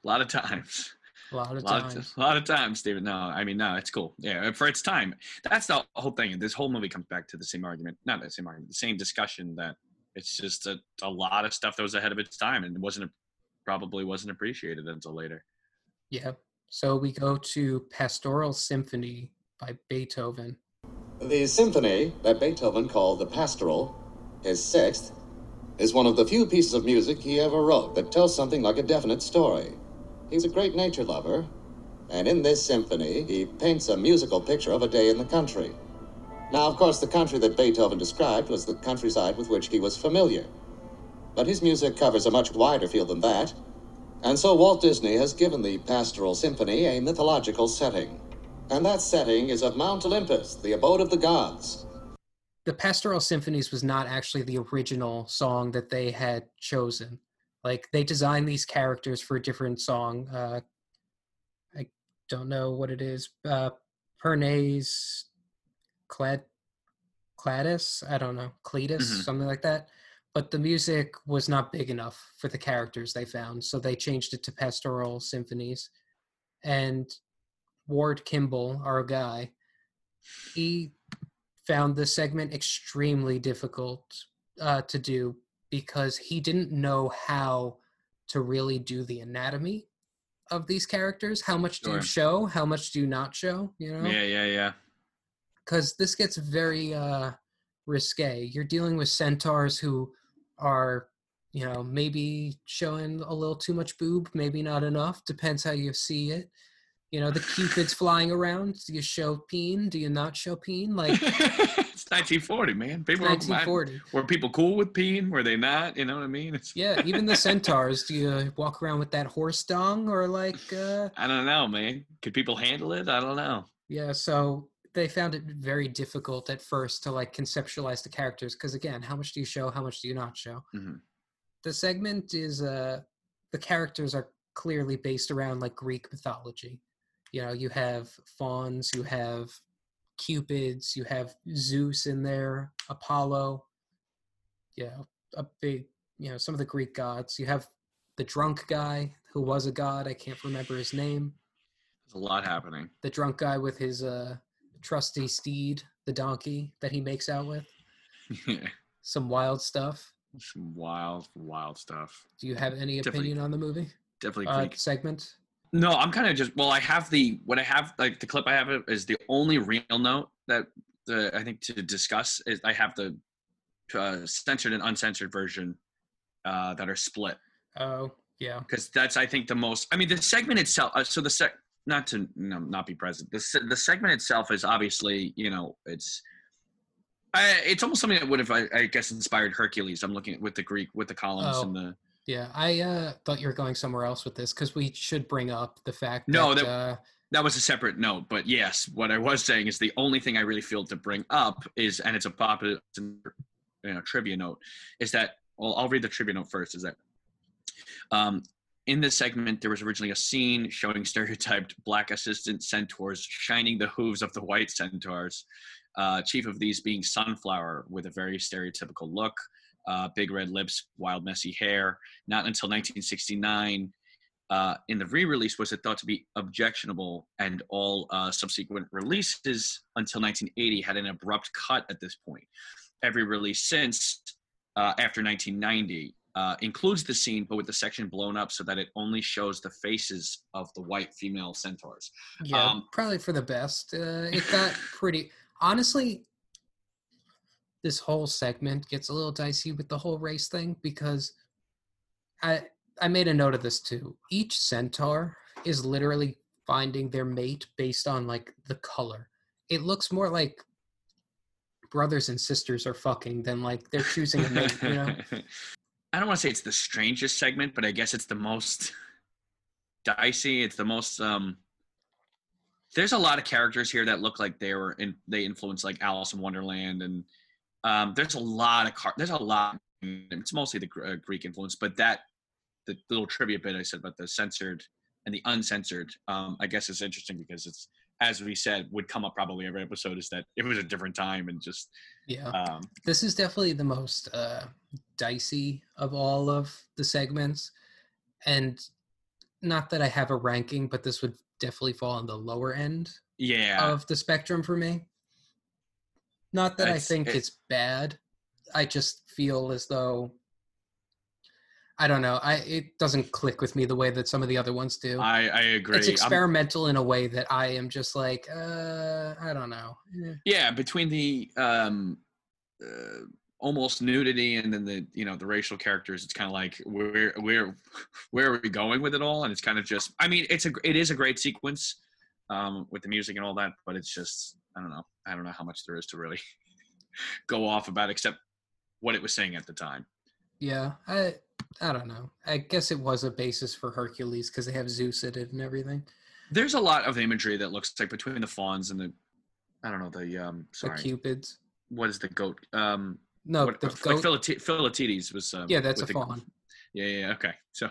a lot of times A lot a of lot times. of, a lot of times, David. No, I mean, no, it's cool. Yeah, for its time. That's the whole thing. This whole movie comes back to the same argument. Not the same argument. The same discussion that it's just a, a lot of stuff that was ahead of its time and wasn't probably wasn't appreciated until later. Yeah. So we go to Pastoral Symphony by Beethoven. The symphony that Beethoven called the Pastoral, his sixth, is one of the few pieces of music he ever wrote that tells something like a definite story. He's a great nature lover, and in this symphony, he paints a musical picture of a day in the country. Now, of course, the country that Beethoven described was the countryside with which he was familiar. But his music covers a much wider field than that, and so Walt Disney has given the Pastoral Symphony a mythological setting. And that setting is of Mount Olympus, the abode of the gods. The Pastoral Symphonies was not actually the original song that they had chosen. Like they designed these characters for a different song. Uh, I don't know what it is. Uh, Pernes Clad Cladis? I don't know. Cletus, Mhm. something like that. But the music was not big enough for the characters they found, so they changed it to Pastoral Symphonies. And Ward Kimball, our guy, he found this segment extremely difficult uh, to do because he didn't know how to really do the anatomy of these characters. How much do you show? How much do you not show? You know, Yeah, yeah, yeah. because this gets very uh, risque. You're dealing with centaurs who are, you know, maybe showing a little too much boob, maybe not enough. Depends how you see it. You know, the cupids flying around. Do you show peen? Do you not show peen? Like 1940, man. People were, 1940. were people cool with peeing? Were they not? You know what I mean? It's, Yeah, even the centaurs. Do you walk around with that horse dung or like? uh I don't know, man. Could people handle it? I don't know. Yeah, so they found it very difficult at first to like conceptualize the characters because again, how much do you show? How much do you not show? Mhm. The segment is uh the characters are clearly based around like Greek mythology. You know, you have fauns, you have cupids, you have Zeus in there, Apollo. Yeah, a big, you know, some of the Greek gods. You have the drunk guy who was a god. I can't remember his name. There's a lot happening. The drunk guy with his uh, trusty steed, the donkey that he makes out with. Yeah. Some wild stuff. Some wild, wild stuff. Do you have any Definitely opinion on the movie? Definitely Uh, Greek. segment? No, I'm kind of just well. I have the what I have like the clip I have is the only real note that the I think to discuss is I have the uh, censored and uncensored version uh, that are split Oh, yeah. because that's I think the most. I mean, the segment itself. Uh, so the sec not to you know, not be present. The se- the segment itself is obviously you know it's. I, it's almost something that would have, I, I guess, inspired Hercules. I'm looking at with the Greek, with the columns Oh. and the. Yeah, I uh, thought you were going somewhere else with this because we should bring up the fact No, that, that- uh, That was a separate note, but yes, what I was saying is the only thing I really feel to bring up is, and it's a popular you know, trivia note, is that well, I'll read the trivia note first. Is that um, in this segment there was originally a scene showing stereotyped black assistant centaurs shining the hooves of the white centaurs, uh, chief of these being Sunflower with a very stereotypical look, uh, big red lips, wild messy hair. Not until 1969 uh, in the re-release was it thought to be objectionable, and all uh, subsequent releases until 1980 had an abrupt cut at this point. Every release since uh, after 1990 uh, includes the scene, but with the section blown up so that it only shows the faces of the white female centaurs. yeah, um, probably for the best. Uh, it got pretty. Honestly, this whole segment gets a little dicey with the whole race thing because I I made a note of this too. Each centaur is literally finding their mate based on like the color. It looks more like brothers and sisters are fucking than like they're choosing a mate, you know? I don't want to say it's the strangest segment, but I guess it's the most dicey. It's the most um there's a lot of characters here that look like they were in they influenced like Alice in Wonderland and um there's a lot of car there's a lot it's mostly the uh, Greek influence, but that the little trivia bit I said about the censored and the uncensored um I guess is interesting because it's as we said would come up probably every episode is that it was a different time and just Yeah. um this is definitely the most uh, dicey of all of the segments. And not that i have a ranking but this would definitely fall on the lower end yeah. of the spectrum for me not that i think it- it's bad. I just feel as though i don't know i it doesn't click with me the way that some of the other ones do. I I agree. It's I'm- experimental in a way that i am just like uh i don't know. Eh. yeah between the um uh, almost nudity and then the you know the racial characters it's kind of like where where where are we going with it all? And it's kind of just i mean it's a it is a great sequence um with the music and all that but it's just i don't know i don't know how much there is to really go off about except what it was saying at the time Yeah, I I don't know. I guess it was a basis for Hercules because they have Zeus in it and everything. there's a lot of imagery that looks like between the fauns and the i don't know the um The cupids. what is the goat um No, what, the like goat. Philate- Philatides was um, yeah, that's a faun. Yeah, yeah, okay. So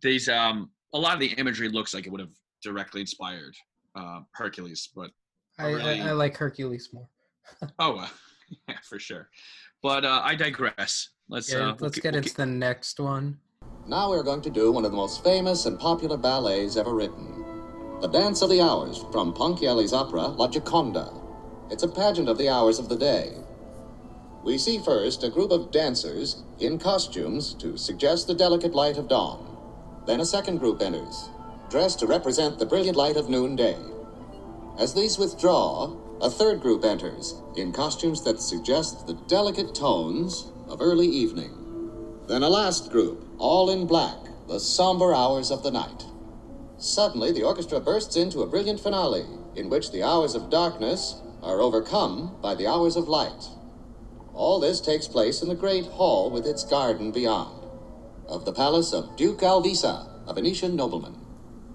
these um a lot of the imagery looks like it would have directly inspired uh Hercules, but I, really- I, I like Hercules more. oh uh, yeah, for sure. But uh I digress. Let's Yeah, uh let's keep- get we'll into keep- the next one. Now we're going to do one of the most famous and popular ballets ever written. The Dance of the Hours from Ponchielli's opera La Gioconda. It's a pageant of the hours of the day. We see first a group of dancers in costumes to suggest the delicate light of dawn. Then a second group enters, dressed to represent the brilliant light of noonday. As these withdraw, a third group enters in costumes that suggest the delicate tones of early evening. Then a last group, all in black, the somber hours of the night. Suddenly, the orchestra bursts into a brilliant finale in which the hours of darkness are overcome by the hours of light. All this takes place in the great hall with its garden beyond, of the palace of Duke Alvise, a Venetian nobleman.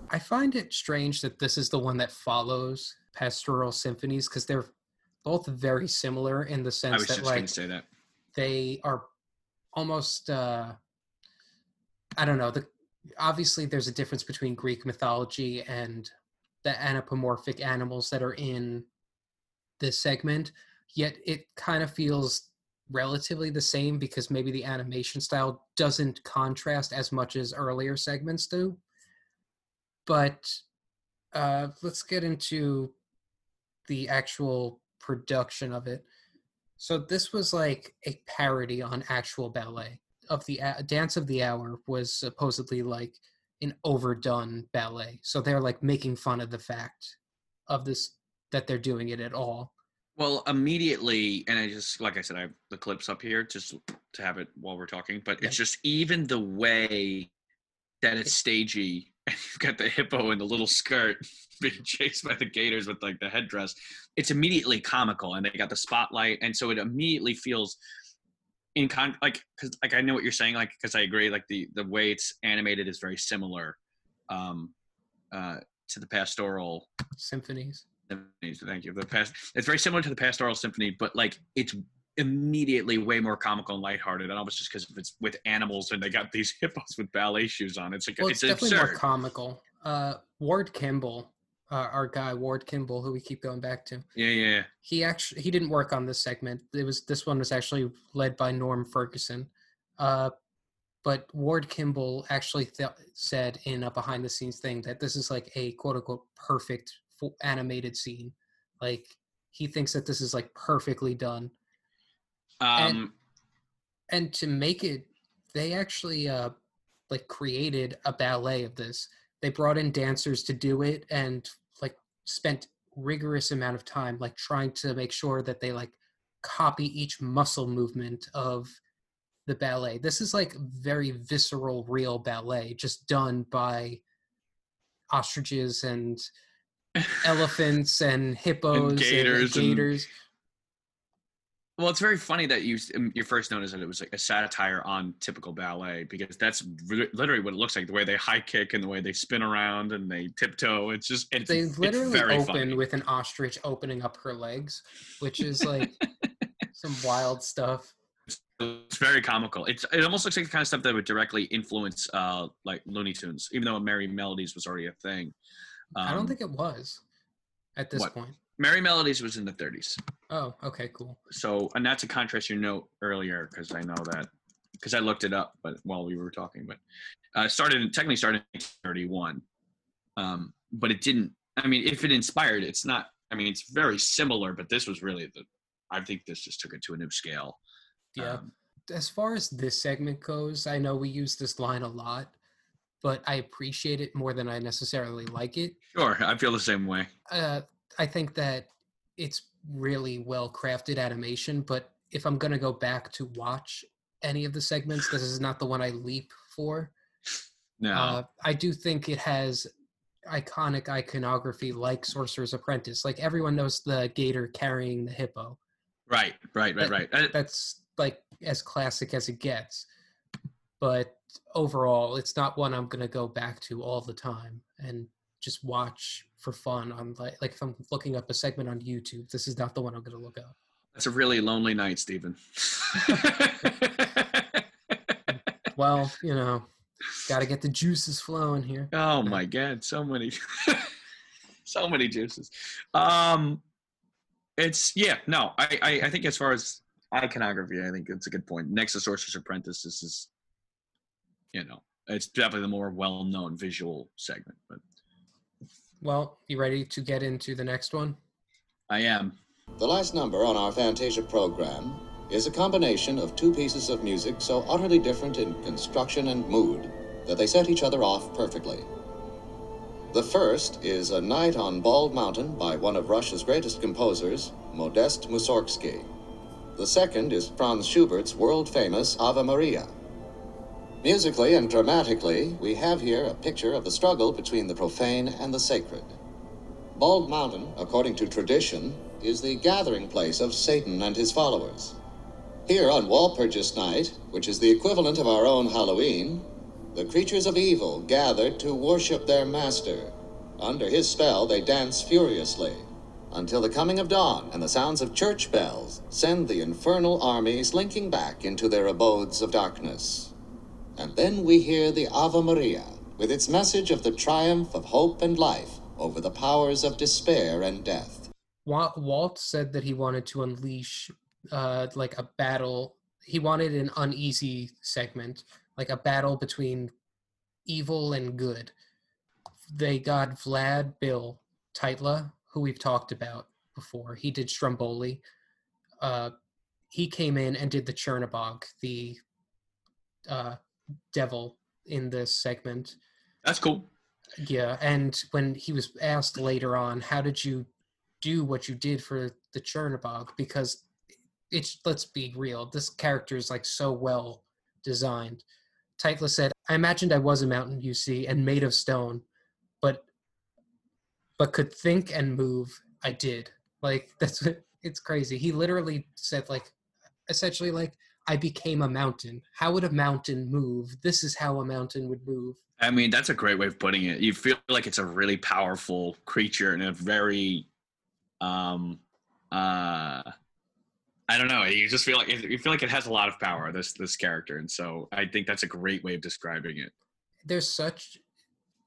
I find it strange that this is the one that follows Pastoral Symphonies because they're both very similar in the sense that like say that. they are almost uh i don't know the obviously there's a difference between greek mythology and the anthropomorphic animals that are in this segment yet it kind of feels relatively the same because maybe the animation style doesn't contrast as much as earlier segments do but uh let's get into the actual production of it so this was like a parody on actual ballet of the a- dance of the hour was supposedly like an overdone ballet. So they're like making fun of the fact of this that they're doing it at all. Well, immediately, and I just like I said, I have the clips up here just to have it while we're talking. But it's just even the way that it's stagey, you've got the hippo in the little skirt being chased by the gators with like the headdress. It's immediately comical, and they got the spotlight, and so it immediately feels in con like because like I know what you're saying, like because I agree, like the the way it's animated is very similar um, uh, to the pastoral Symphonies. symphonies. Thank you. The past it's very similar to the pastoral symphony, but like it's immediately way more comical and lighthearted. And almost just because it's with animals and they got these hippos with ballet shoes on. It's like Well, it's, it's, definitely more comical. Uh, Ward Kimball, uh, our guy Ward Kimball, who we keep going back to, yeah, yeah, yeah. he actually he didn't work on this segment. It was this one was actually led by Norm Ferguson, uh, but Ward Kimball actually th- said in a behind the scenes thing that this is like a quote unquote perfect animated scene. Like he thinks that this is like perfectly done, Um, and to make it, they actually uh like created a ballet of this. They brought in dancers to do it and like spent rigorous amount of time like trying to make sure that they like copy each muscle movement of the ballet. This is like very visceral real ballet just done by ostriches and elephants and hippos and gators and- gators. Well, it's very funny that you um, your first notice that it was like a satire on typical ballet because that's ri- literally what it looks like. The way they high kick and the way they spin around and they tiptoe. It's just it's, they it's literally very open funny. with an ostrich opening up her legs, which is like some wild stuff. It's very comical. It's it almost looks like the kind of stuff that would directly influence uh like Looney Tunes, even though Merrie Melodies was already a thing. I don't Um, think it was at this what? point. Merrie Melodies was in the 30s. Oh, okay, cool. So, and that's to contrast your note earlier, because I know that because I looked it up, but while we were talking, but uh, started technically started in 1931, um, but it didn't. I mean, if it inspired, it's not. I mean, it's very similar, but this was really the. I think this just took it to a new scale. Yeah. Um, As far as this segment goes, I know we use this line a lot, but I appreciate it more than I necessarily like it. sure, I feel the same way. Uh, I think that it's really well crafted animation, but if I'm gonna go back to watch any of the segments, this is not the one I leap for. No, Uh, I do think it has iconic iconography like Sorcerer's Apprentice. Like everyone knows the gator carrying the hippo. right, right, right, right. Uh, That's like as classic as it gets. But overall, it's not one I'm gonna go back to all the time and just watch for fun on like like if I'm looking up a segment on YouTube, this is not the one I'm gonna look up. That's a really lonely night, Stephen. Well, you know, gotta get the juices flowing here. Oh my god, so many so many juices. Um it's yeah, no, I, I I think as far as iconography, I think it's a good point. Next to Sorcerer's Apprentice, this is you know, it's definitely the more well known visual segment, but Well, you ready to get into the next one? I am. The last number on our Fantasia program is a combination of two pieces of music so utterly different in construction and mood that they set each other off perfectly. The first is A Night on Bald Mountain by one of Russia's greatest composers, Modest Mussorgsky. The second is Franz Schubert's world famous Ave Maria. Musically and dramatically, we have here a picture of the struggle between the profane and the sacred. Bald Mountain, according to tradition, is the gathering place of Satan and his followers. Here on Walpurgis Night, which is the equivalent of our own Halloween, the creatures of evil gathered to worship their master. Under his spell, they dance furiously until the coming of dawn and the sounds of church bells send the infernal army slinking back into their abodes of darkness. And then we hear the Ave Maria with its message of the triumph of hope and life over the powers of despair and death. Walt said that he wanted to unleash uh, like a battle. He wanted an uneasy segment, like a battle between evil and good. They got Vlad Bill Tytla, who we've talked about before. He did Stromboli. Uh, he came in and did the Chernobog, the uh, devil in this segment. That's cool. Yeah, and when he was asked later on, how did you do what you did for the Chernobog? Because it's let's be real, this character is like so well designed. Tytla said, "I imagined I was a mountain, you see, and made of stone, but but could think and move. I did. Like that's what it's crazy. He literally said like essentially like I became a mountain. How would a mountain move? This is how a mountain would move. I mean, that's a great way of putting it. You feel like it's a really powerful creature and a very, um, uh, I don't know. You just feel like you feel like it has a lot of power. This this character, and so I think that's a great way of describing it. There's such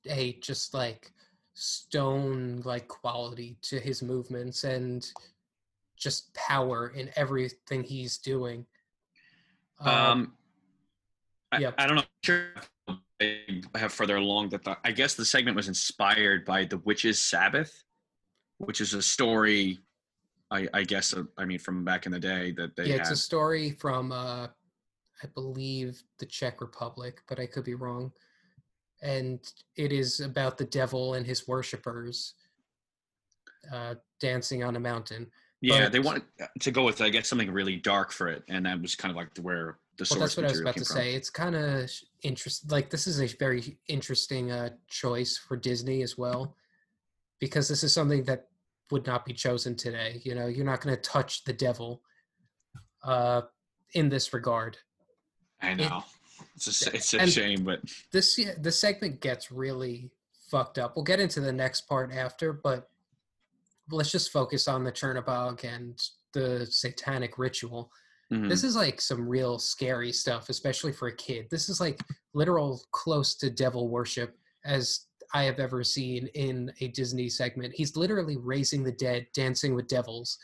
a just like stone like quality to his movements and just power in everything he's doing. Um, I, yep. I don't know. Sure, I have further along that the, I guess the segment was inspired by the Witch's Sabbath, which is a story. I, I guess uh, I mean from back in the day that they yeah, had. it's a story from uh, I believe the Czech Republic, but I could be wrong. And it is about the devil and his worshippers uh, dancing on a mountain. Yeah, but- they wanted to go with I guess something really dark for it, and that was kind of like where the source Well, that's what I was about to from. say. It's kind of interesting. Like this is a very interesting uh, choice for Disney as well, because this is something that would not be chosen today. You know, you're not going to touch the devil uh, in this regard. I know. It's a, it's a shame, but This yeah, the segment gets really fucked up. We'll get into the next part after, but let's just focus on the Chernobog and the satanic ritual. mhm. This is like some real scary stuff, especially for a kid. This is like literal close to devil worship as I have ever seen in a Disney segment. He's literally raising the dead, dancing with devils.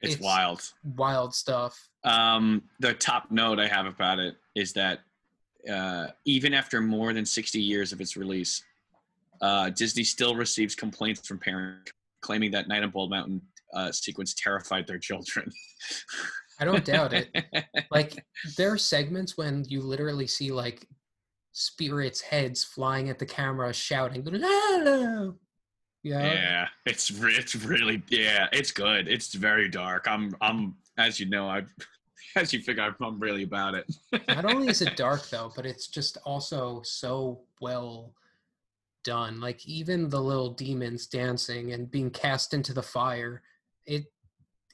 it's, it's- wild. Wild stuff. Um, the top note I have about it is that uh, even after more than 60 years of its release, uh, Disney still receives complaints from parents claiming that Night on Bald Mountain uh, sequence terrified their children. I don't doubt it. Like there are segments when you literally see like spirits' heads flying at the camera, shouting, "No!" Yeah. yeah, it's it's really yeah, it's good. It's very dark. I'm I'm as you know I as you figure I'm, I'm really about it. Not only is it dark though, but it's just also so well done. Like even the little demons dancing and being cast into the fire, it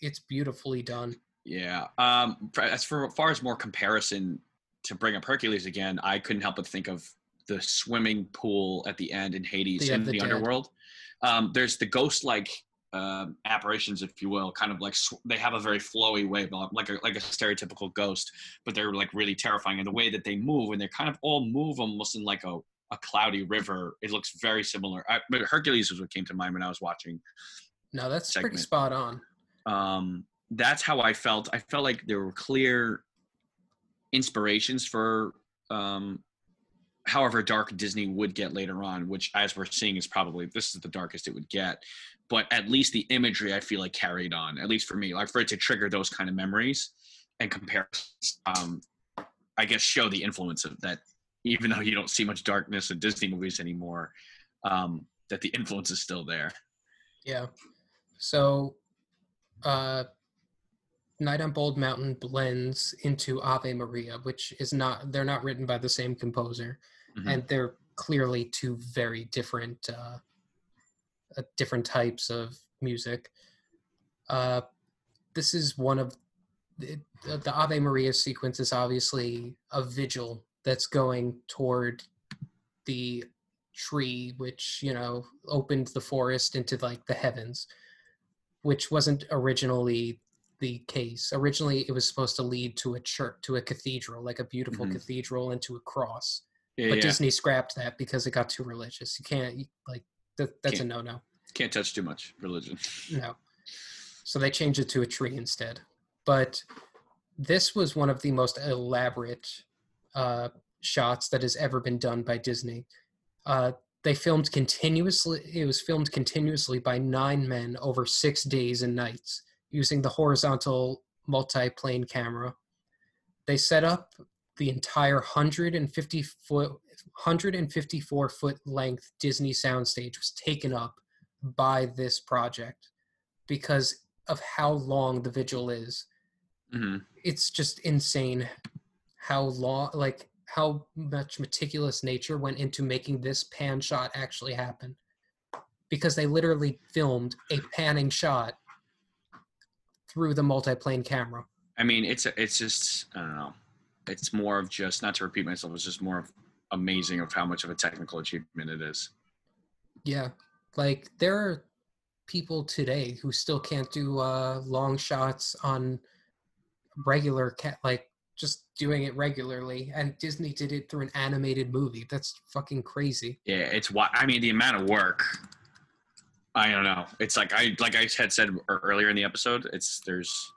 it's beautifully done. Yeah. Um, for- as for far as more comparison to bring up Hercules again, I couldn't help but think of the swimming pool at the end in Hades in the the, underworld. Um, there's the ghost-like um, apparitions, if you will, kind of like sw- they have a very flowy way, like a like a stereotypical ghost, but they're like really terrifying. And the way that they move, and they kind of all move almost in like a a cloudy river. It looks very similar. I, but Hercules was what came to mind when I was watching No, that's pretty spot on. um, that's how I felt. I felt like there were clear inspirations for um, however dark Disney would get later on, which, as we're seeing, is probably this is the darkest it would get. But at least the imagery I feel like carried on, at least for me, like for it to trigger those kind of memories and compare, um, I guess, show the influence of that. Even though you don't see much darkness in Disney movies anymore, um, that the influence is still there. Yeah. So uh Night on Bald Mountain blends into Ave Maria, which is not they're not written by the same composer. Mhm. and they're clearly two very different uh, uh, different types of music. Uh, this is one of the, the Ave Maria sequence is obviously a vigil that's going toward the tree, which you know opened the forest into like the heavens, which wasn't originally the case. Originally, it was supposed to lead to a church, to a cathedral, like a beautiful Mhm. cathedral, and to a cross Yeah, but yeah. Disney scrapped that because it got too religious. You can't you- like that. That's Can't. a no-no. Can't touch too much religion. No. So they changed it to a tree instead. But this was one of the most elaborate uh, shots that has ever been done by Disney. Uh, they filmed continuously. It was filmed continuously by nine men over six days and nights using the horizontal multi-plane camera. They set up the entire 150 foot 154 foot length Disney soundstage was taken up by this project because of how long the vigil is. Mhm. It's just insane how long like how much meticulous nature went into making this pan shot actually happen. Because they literally filmed a panning shot through the multiplane camera. I mean, it's it's just I don't know. It's more of just not to repeat myself. It's just more of amazing of how much of a technical achievement it is. Yeah, like there are people today who still can't do uh, long shots on regular cat, like just doing it regularly. And Disney did it through an animated movie. That's fucking crazy. Yeah, it's why I mean the amount of work. I don't know. It's like I like I had said earlier in the episode. It's there's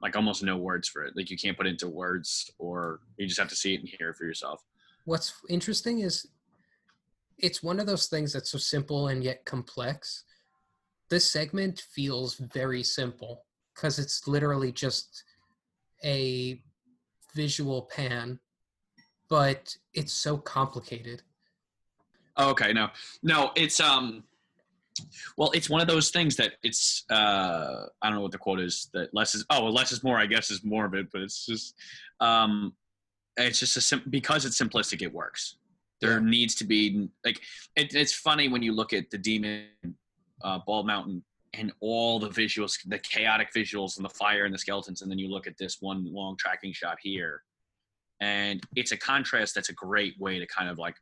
like almost no words for it. Like you can't put it into words, or you just have to see it and hear it for yourself. What's interesting is it's one of those things that's so simple and yet complex. This segment feels very simple because it's literally just a visual pan, but it's so complicated. Oh, okay, no, no, it's um, well, it's one of those things that it's uh, I don't know what the quote is that less is oh, well, less is more. I guess is more of it, but it's just um, it's just a sim- because it's simplistic, it works. There needs to be like it, it's funny when you look at the demon uh, Bald Mountain and all the visuals, the chaotic visuals and the fire and the skeletons, and then you look at this one long tracking shot here, and it's a contrast that's a great way to kind of like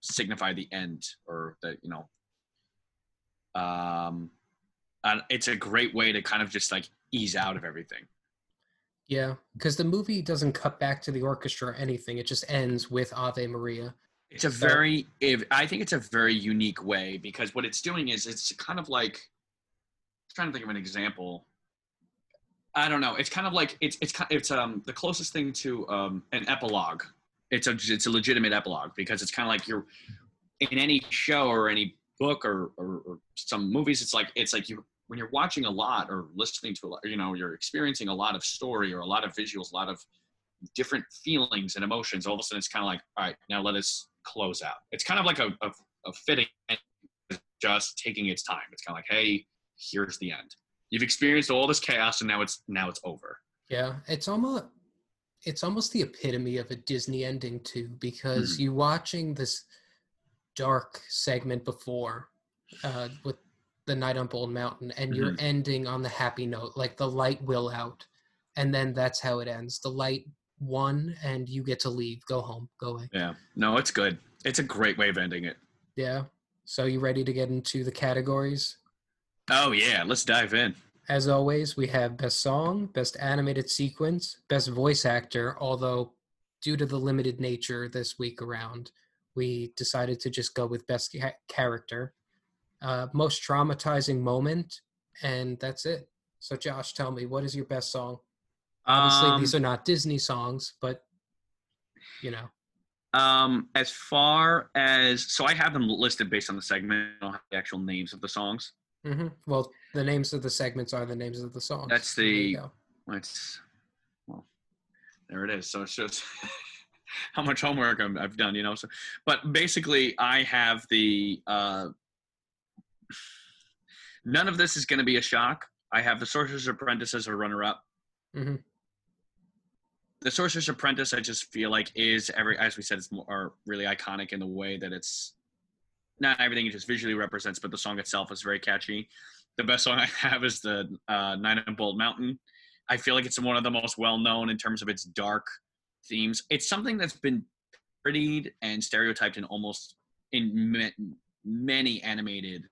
signify the end or the you know um and it's a great way to kind of just like ease out of everything Yeah, because the movie doesn't cut back to the orchestra or anything. It just ends with Ave Maria. it's a very if, i think it's a very unique way because what it's doing is it's kind of like trying to think of an example. I don't know. It's kind of like it's it's it's um the closest thing to um an epilogue. It's a it's a legitimate epilogue because it's kind of like you're in any show or any book or, or or some movies it's like it's like you when you're watching a lot or listening to a lot you know you're experiencing a lot of story or a lot of visuals a lot of different feelings and emotions all of a sudden it's kind of like all right now let us close out. It's kind of like a, a, a fitting just taking its time. It's kind of like hey here's the end you've experienced all this chaos and now it's now it's over Yeah, it's almost it's almost the epitome of a Disney ending too, because Mhm. you watching this dark segment before uh, with the night on Bald Mountain, and you're ending on the happy note, like the light will out, and then that's how it ends. The light won, and you get to leave, go home, go away. yeah no it's good it's a great way of ending it Yeah. So you ready to get into the categories? Oh yeah let's dive in As always, we have best song, best animated sequence, best voice actor, although due to the limited nature this week around, we decided to just go with best ca- character, uh, most traumatizing moment, and that's it. So, Josh, tell me, what is your best song? Obviously, Um, these are not Disney songs, but you know, Um, as far as so, I have them listed based on the segment. I don't have the actual names of the songs. Hmm well, the names of the segments are the names of the songs. That's the-. It's well, there it is. So it shows how much homework I'm, I've done. You know. So, but basically, I have the. Uh, none of this is going to be a shock. I have the Sorcerer's Apprentice as a runner-up. Mhm. The Sorcerer's Apprentice, I just feel like is every, as we said, it's more really iconic in the way that it's not everything it just visually represents, but the song itself is very catchy. The best song I have is the uh, Nine and Bald Mountain. I feel like it's one of the most well-known in terms of its dark themes. It's something that's been parodied and stereotyped in almost in ma- many animated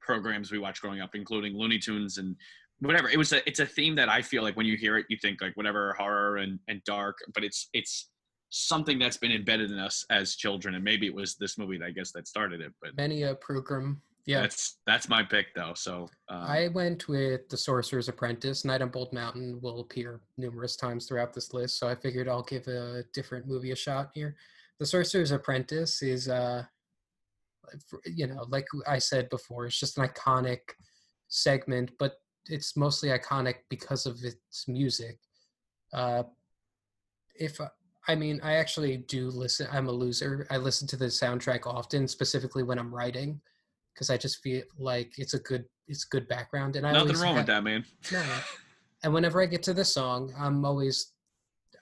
programs we watched growing up, including Looney Tunes and whatever. It was a it's a theme that I feel like when you hear it, you think like whatever horror and and dark, but it's it's something that's been embedded in us as children, and maybe it was this movie that I guess that started it. But Many a program. Yeah. that's that's my pick though. So um, I went with The Sorcerer's Apprentice. Night on Bald Mountain will appear numerous times throughout this list, so I figured I'll give a different movie a shot here. The Sorcerer's Apprentice is, uh, you know, like I said before, it's just an iconic segment, but it's mostly iconic because of its music. Uh, if I- mean, I actually do listen. I'm a loser. I listen to the soundtrack often, specifically when I'm writing, because I just feel like it's a good it's good background. And I Nothing wrong ha- with that, man. No. And whenever I get to this song, I'm always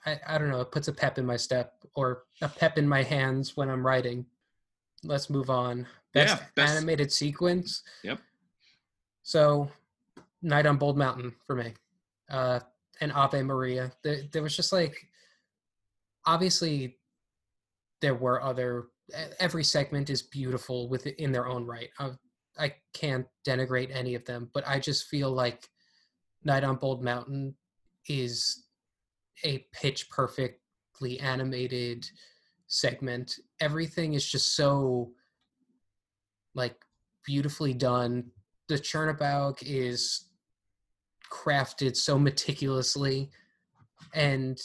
I, I don't know, it puts a pep in my step or a pep in my hands when I'm writing. Let's move on. Best, Yeah, best- animated sequence. Yep. So, Night on Bald Mountain for me, uh, and Ave Maria. There, there was just like, obviously, there were other. Every segment is beautiful with in their own right. I, I can't denigrate any of them, but I just feel like Night on Bald Mountain is a pitch perfectly animated segment. Everything is just so like beautifully done. The Chernobog is crafted so meticulously and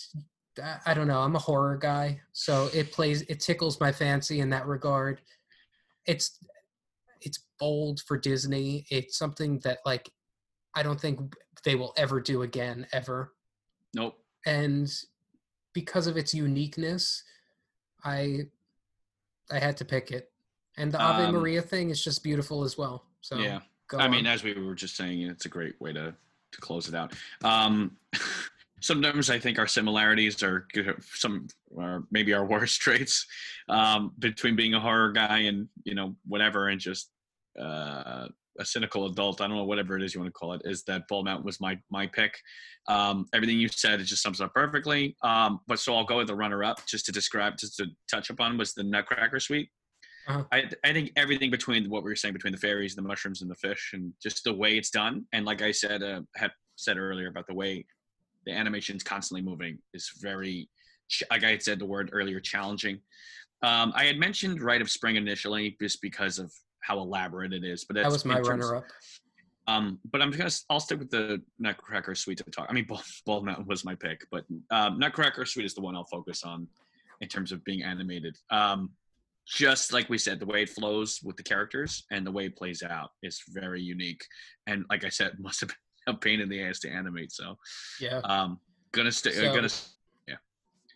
I- don't know, I'm a horror guy, so it plays it tickles my fancy in that regard. It's it's bold for Disney. It's something that like I don't think they will ever do again ever Nope. and because of its uniqueness i i had to pick it and the ave Um, maria thing is just beautiful as well so yeah. go I mean, as we were just saying, it's a great way to to close it out. Um, sometimes I think our similarities are some, or maybe our worst traits um, between being a horror guy and you know whatever, and just uh, a cynical adult. I don't know whatever it is you want to call it. Is that Bald Mountain was my my pick. Um, everything you said it just sums up perfectly. Um, but so I'll go with the runner up just to describe, just to touch upon was the Nutcracker Suite. Uh-huh. I, I think everything between what we were saying between the fairies, the mushrooms, and the fish, and just the way it's done, and like I said, uh, had said earlier about the way the animation's constantly moving is very, like I had said the word earlier, challenging. Um, I had mentioned Rite of Spring initially just because of how elaborate it is, but that was my runner up um, but I'm gonna I'll stick with the Nutcracker Suite to talk. I mean, Bald, Bald Mountain was my pick, but um, Nutcracker Suite is the one I'll focus on in terms of being animated. Um, just like we said, the way it flows with the characters and the way it plays out is very unique. And like I said, must have been a pain in the ass to animate. So, yeah um, gonna stay. So- gonna yeah.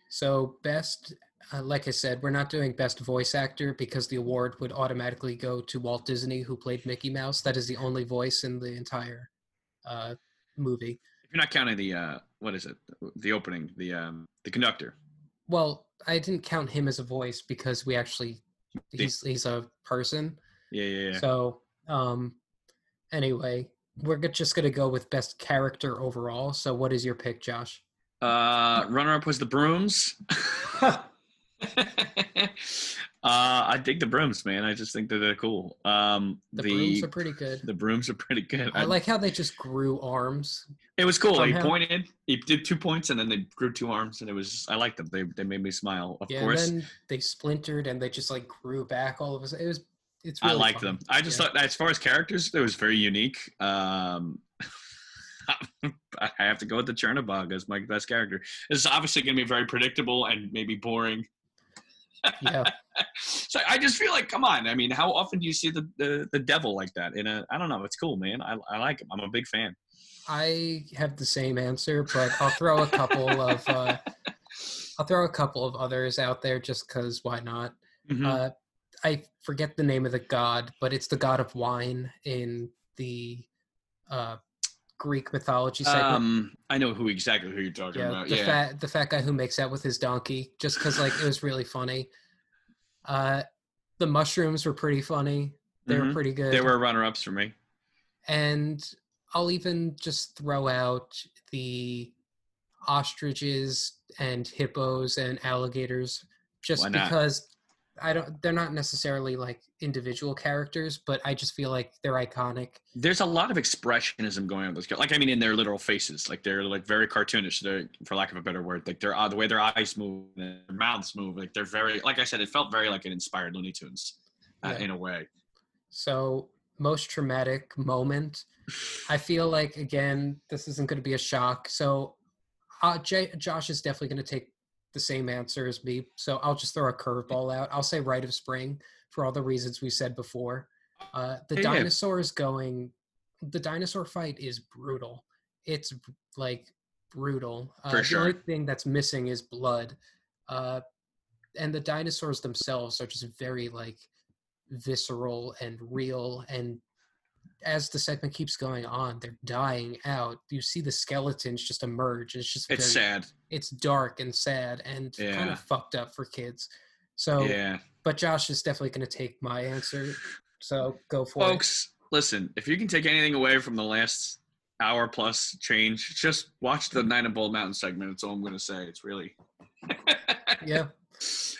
so best uh, like i said we're not doing best voice actor because the award would automatically go to walt disney who played mickey mouse that is the only voice in the entire uh, movie if you're not counting the uh, what is it? The opening, the um, the conductor. well i didn't count him as a voice because we actually he's he's a person Yeah, yeah, yeah. So, um, anyway, we're just gonna go with best character overall. So, what is your pick, Josh? Uh, runner up was the brooms. uh, I dig the brooms, man. I just think that they're cool. Um, The, the brooms are pretty good. the brooms are pretty good. I like how they just grew arms. it was cool. He pointed, he did two points, and then they grew two arms, and it was. I liked them. They they made me smile. Of yeah, course, and then they splintered and they just like grew back all of a sudden. It was. It's. I Really liked fun. them. I just Yeah. thought, as far as characters, it was very unique. Um, I have to go with the Chernobog as my best character. This is obviously going to be very predictable and maybe boring. Yeah. so I just feel like, come on. I mean, how often do you see the, the, the devil like that? In a, I don't know. It's cool, man. I, I like him. I'm a big fan. I have the same answer, but I'll throw a couple of. Uh, I'll throw a couple of others out there just because why not? Mhm. Uh, I forget the name of the god, but it's the god of wine in the uh, Greek mythology segment. um, I know who exactly who you're talking yeah, about. the Yeah. fat the fat guy who makes out with his donkey, just because like it was really funny. Uh, the mushrooms were pretty funny. They were Mhm. pretty good. They were runner ups for me. and I'll even just throw out the ostriches and hippos and alligators just because I don't they're not necessarily like individual characters, but I just feel like they're iconic. There's a lot of expressionism going on with this. Like, I mean, in their literal faces, like they're like very cartoonish. They're, for lack of a better word, like they're uh, the way their eyes move, their mouths move. Like they're very, like I said, it felt very like an inspired Looney Tunes, uh, Yeah. in a way. So most traumatic moment. I feel like again, this isn't going to be a shock. So uh, J- Josh is definitely going to take the same answer as me. So I'll just throw a curveball out. I'll say Rite of Spring for all the reasons we said before. Uh, the Yeah, yeah. dinosaurs going. The dinosaur fight is brutal. It's like brutal. Uh, For the only thing that's missing is blood. Uh, and the dinosaurs themselves are just very like visceral and real and as the segment keeps going on they're dying out you see the skeletons just emerge it's just It's very, sad. it's dark and sad and kind of fucked up for kids so Yeah. but josh is definitely going to take my answer so go for it. Folks, listen, if you can take anything away from the last hour plus change, just watch the Nine of Bald Mountain segment. That's all I'm going to say. It's really. yeah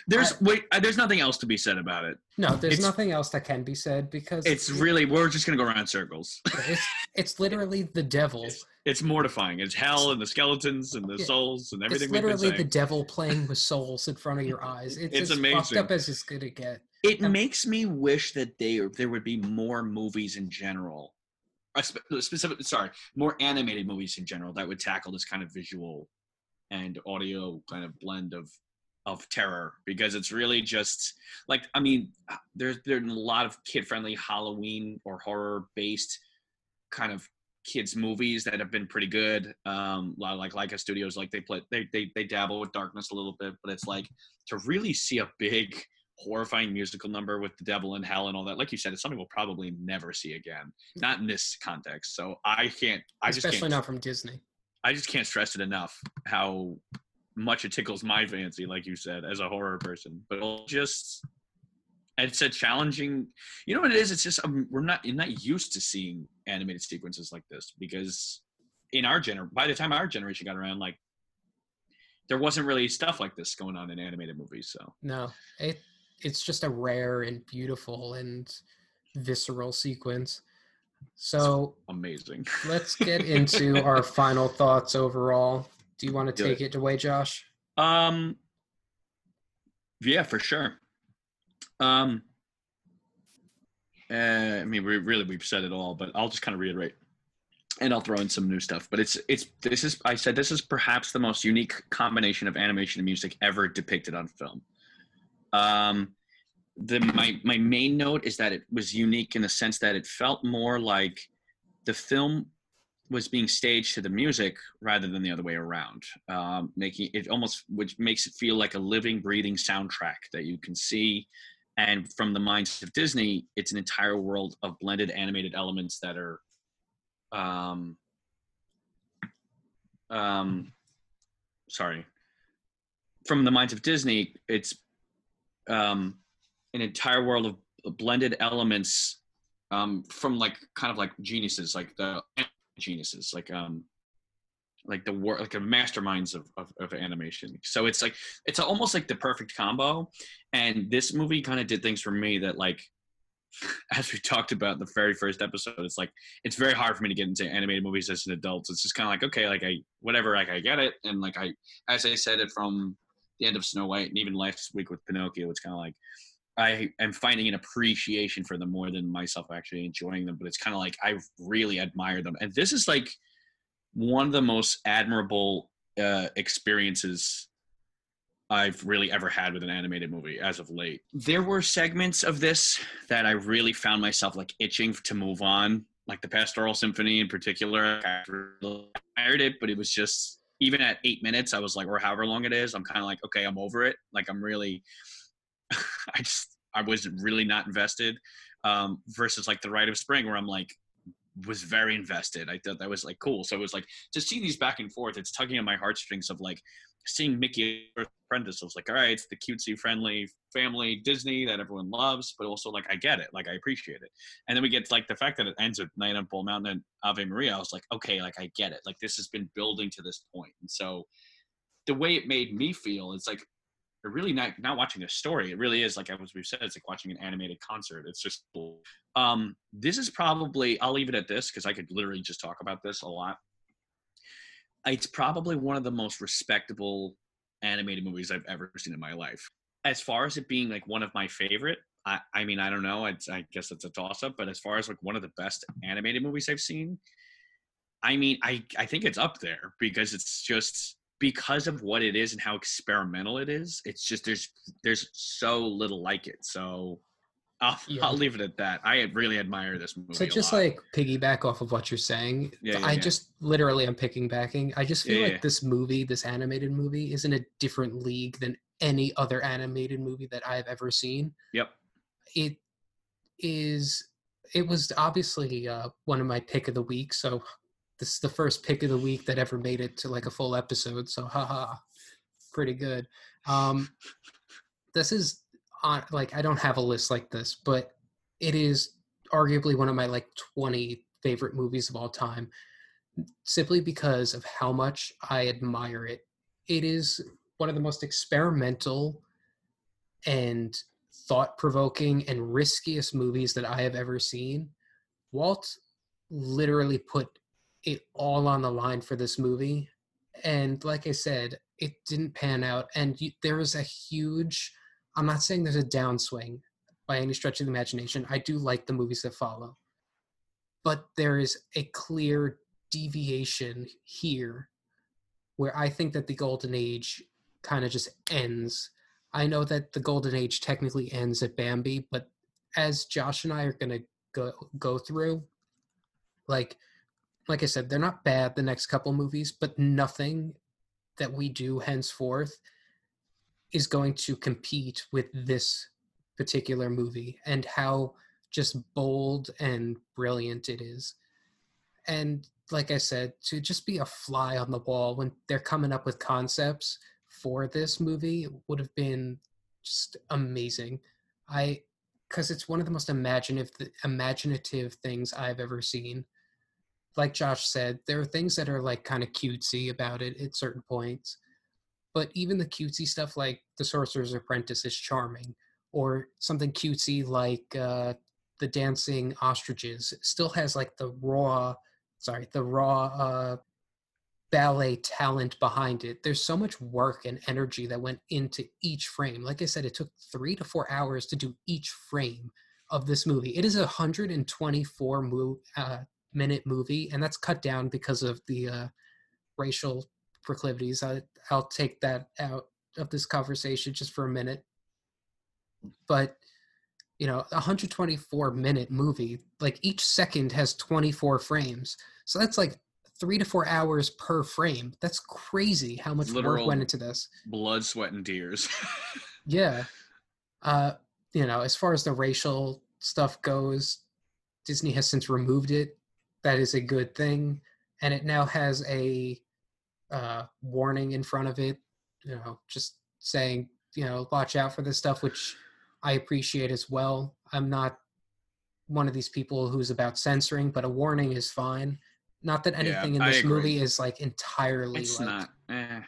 There's wait. There's nothing else to be said about it. no there's It's- nothing else that can be said because It's really we're just gonna go around in circles. it's, it's literally the devil It's mortifying. It's hell and the skeletons and the Yeah. souls and everything it's literally the devil playing with souls in front of your eyes it's, It's as fucked amazing. up as it's gonna get It makes me wish that they there would be more movies in general, spe- specific. Sorry, more animated movies in general that would tackle this kind of visual and audio kind of blend of of terror because it's really just like I mean, uh, there's there's a lot of kid friendly Halloween or horror based kind of kids movies that have been pretty good. Um, a lot of like Laika Studios, like they play they they they dabble with darkness a little bit, but it's like to really see a big horrifying musical number with the devil in hell and all that. Like you said, it's something we'll probably never see again. Not in this context. So I can't. I just especially not from disney I just can't stress it enough how much it tickles my fancy, like you said, as a horror person. But just. It's a challenging. You know what it is? It's just um, we're not you're not used to seeing animated sequences like this because in our gener by the time our generation got around, like there wasn't really stuff like this going on in animated movies. So No, it it's just a rare and beautiful and visceral sequence. So amazing. let's get into our final thoughts overall. Do you want to take it away, Josh? Um, yeah, for sure. Um, uh, I mean, we really we've said it all, but I'll just kind of reiterate, and I'll throw in some new stuff. But it's it's this is I said this is perhaps the most unique combination of animation and music ever depicted on film. Um, the my my main note is that it was unique in the sense that it felt more like the film was being staged to the music rather than the other way around, um, making it almost which makes it feel like a living, breathing soundtrack that you can see. And from the minds of Disney, it's an entire world of blended animated elements that are, um, um, sorry. From the minds of Disney, it's um, an entire world of blended elements um, from like kind of like geniuses, like the geniuses, like um, like the war, like the masterminds of, of, of animation. So it's like it's almost like the perfect combo. And this movie kind of did things for me that like, as we talked about in the very first episode, it's like it's very hard for me to get into animated movies as an adult. It's just kind of like okay, like I whatever, like I get it, and like I, as I said it from the end of Snow White, and even last week with Pinocchio, it's kind of like I am finding an appreciation for them more than myself actually enjoying them. But it's kind of like I really admire them, and this is like one of the most admirable uh, experiences I've really ever had with an animated movie as of late. There were segments of this that I really found myself like itching to move on, like the Pastoral Symphony in particular. I admired it, but it was just even at eight minutes, I was like, or however long it is, I'm kind of like, okay, I'm over it. Like I'm really, I just, I was really not invested. Um, versus like the Rite of Spring, where I'm like, was very invested. I thought that was like cool. So it was like to see these back and forth. It's tugging on my heartstrings of like seeing Mickey Apprentice. I was like, all right, it's the cutesy, friendly family Disney that everyone loves, but also like I get it, like I appreciate it. And then we get like the fact that it ends with Night on Bald Mountain and Ave Maria. I was like, okay, like I get it. Like this has been building to this point. And so the way it made me feel is like really not not watching a story. It really is like as we've said, it's like watching an animated concert. It's just cool. Um, this is probably I'll leave it at this because I could literally just talk about this a lot. It's probably one of the most respectable animated movies I've ever seen in my life. As far as it being like one of my favorite, I, I mean I don't know. I'd, I guess it's a toss up. But as far as like one of the best animated movies I've seen, I mean I I think it's up there because it's just because of what it is and how experimental it is. It's just there's there's so little like it. So I'll, Yeah. I'll leave it at that. I really admire this movie. So just like piggyback off of what you're saying, Yeah, yeah, I yeah. just literally I'm picking backing. I just feel like this movie, this animated movie, is in a different league than any other animated movie that I've ever seen. Yep. It is. It was obviously uh, one of my pick of the week. So this is the first pick of the week that ever made it to like a full episode. So haha, pretty good. Um, this is on like I don't have a list like this, but it is arguably one of my like 20 favorite movies of all time simply because of how much I admire it. It is one of the most experimental and thought provoking and riskiest movies that I have ever seen. Walt literally put it all on the line for this movie. And like I said, it didn't pan out. And you, there was a huge, I'm not saying there's a downswing by any stretch of the imagination. I do like the movies that follow. But there is a clear deviation here where I think that the golden age kind of just ends. I know that the golden age technically ends at Bambi, but as Josh and I are going to go go through like like I said, they're not bad the next couple movies, but nothing that we do henceforth is going to compete with this particular movie and how just bold and brilliant it is. And like I said, to just be a fly on the wall when they're coming up with concepts for this movie would have been just amazing. I because it's one of the most imaginative imaginative things I've ever seen. Like Josh said, there are things that are like kind of cutesy about it at certain points. But even the cutesy stuff like The Sorcerer's Apprentice is charming, or something cutesy like uh, The Dancing Ostriches still has like the raw, sorry, the raw uh, ballet talent behind it. There's so much work and energy that went into each frame. Like I said, it took three to four hours to do each frame of this movie. It is 124 mo- uh, minute movie, and that's cut down because of the uh, racial proclivities. I, I'll take that out of this conversation just for a minute. But you know, a 124 minute movie, like each second has 24 frames. So that's like three to four hours per frame. That's crazy how much Literal- work went into this. blood, sweat, and tears. Yeah. Uh, you know, as far as the racial stuff goes, Disney has since removed it. That is a good thing. And it now has a uh, warning in front of it, you know, just saying, you know, watch out for this stuff, which I appreciate as well. I'm not one of these people who's about censoring, but a warning is fine. Not that Yeah, anything in this movie is like entirely it's like not. Eh.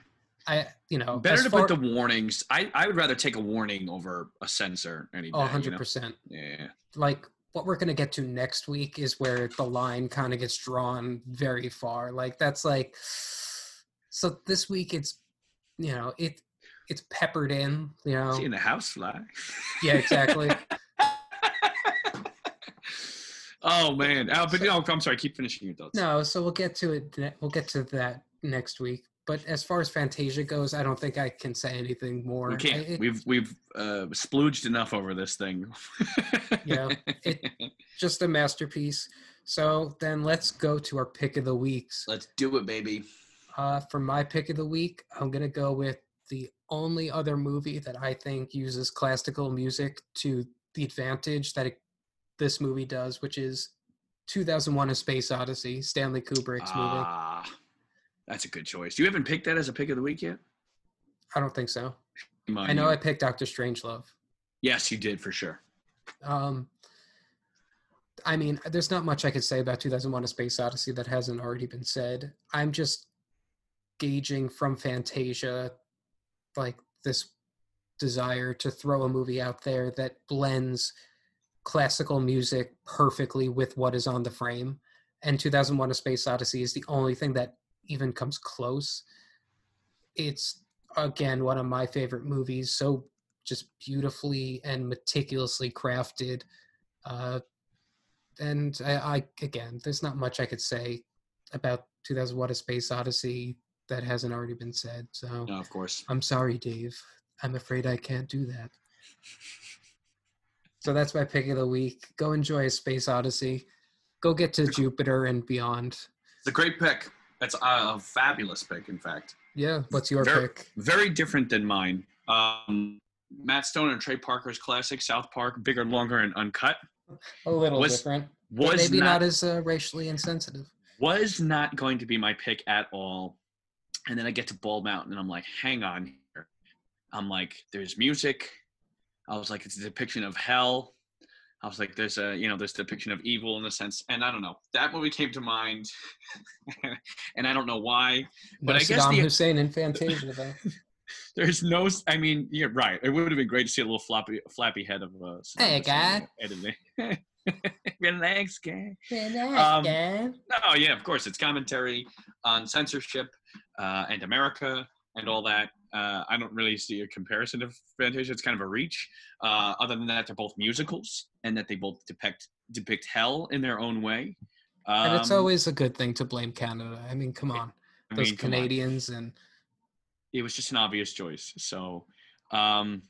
I, you know, Better to far, put the warnings. I, I would rather take a warning over a censor any day. oh, you 100 know? percent. Yeah. like what we're going to get to next week is where the line kind of gets drawn very far like that's like so this week it's you know it it's peppered in you know in the house fly. yeah exactly oh man. Oh, but no, I'm sorry. Keep finishing your thoughts. no so we'll get to it we'll get to that next week but as far as fantasia goes i don't think i can say anything more We can't. I- it- we've we've uh, splooged enough over this thing. Yeah, it- just a masterpiece so then let's go to our pick of the weeks Let's do it, baby. Uh, for my pick of the week, I'm gonna go with the only other movie that I think uses classical music to the advantage that it, this movie does, which is 2001: A Space Odyssey, Stanley Kubrick's movie. That's a good choice. You haven't picked that as a pick of the week yet. I don't think so. On, I know I picked Doctor Strangelove. Yes, you did for sure. Um, I mean, there's not much I could say about 2001: A Space Odyssey that hasn't already been said. I'm just gauging from Fantasia, like this desire to throw a movie out there that blends classical music perfectly with what is on the frame. And 2001: A Space Odyssey is the only thing that even comes close. It's again one of my favorite movies. So just beautifully and meticulously crafted. Uh, and I, I again, there's not much I could say about 2001: A Space Odyssey that hasn't already been said. So No, of course. I'm sorry, Dave. I'm afraid I can't do that. So that's my pick of the week. Go enjoy a space odyssey. Go get to Jupiter and beyond. It's a great pick. That's a fabulous pick, in fact. Yeah, what's your Very- pick? Very different than mine. Um, Matt Stone and Trey Parker's classic South Park, bigger, longer, and uncut, A little was- different. was maybe not, not, as uh, racially insensitive. was not going to be my pick at all. And then I get to Bald Mountain, and I'm like, hang on here. I'm like, there's music. I was like, it's a depiction of hell. I was like, there's a, you know, there's depiction of evil in a sense. And I don't know. That movie came to mind. and I don't know why. But no I guess Saddam the- Hussein and Fantasia, though. There's no, I mean, you're right. It would have been great to see a little floppy, flappy head of uh, Saddam Hey, Hussein guy. Editing. Relax, guy. um, No, yeah, of course. It's commentary on censorship uh, and America and all that. Uh, I don't really see a comparison to Fantasia. It's kind of a reach. Uh, other than that, they're both musicals and that they both depict depict hell in their own way. Um, and it's always a good thing to blame Canada. I mean, come on. I Those mean, come on. Canadians and it was just an obvious choice. So, um,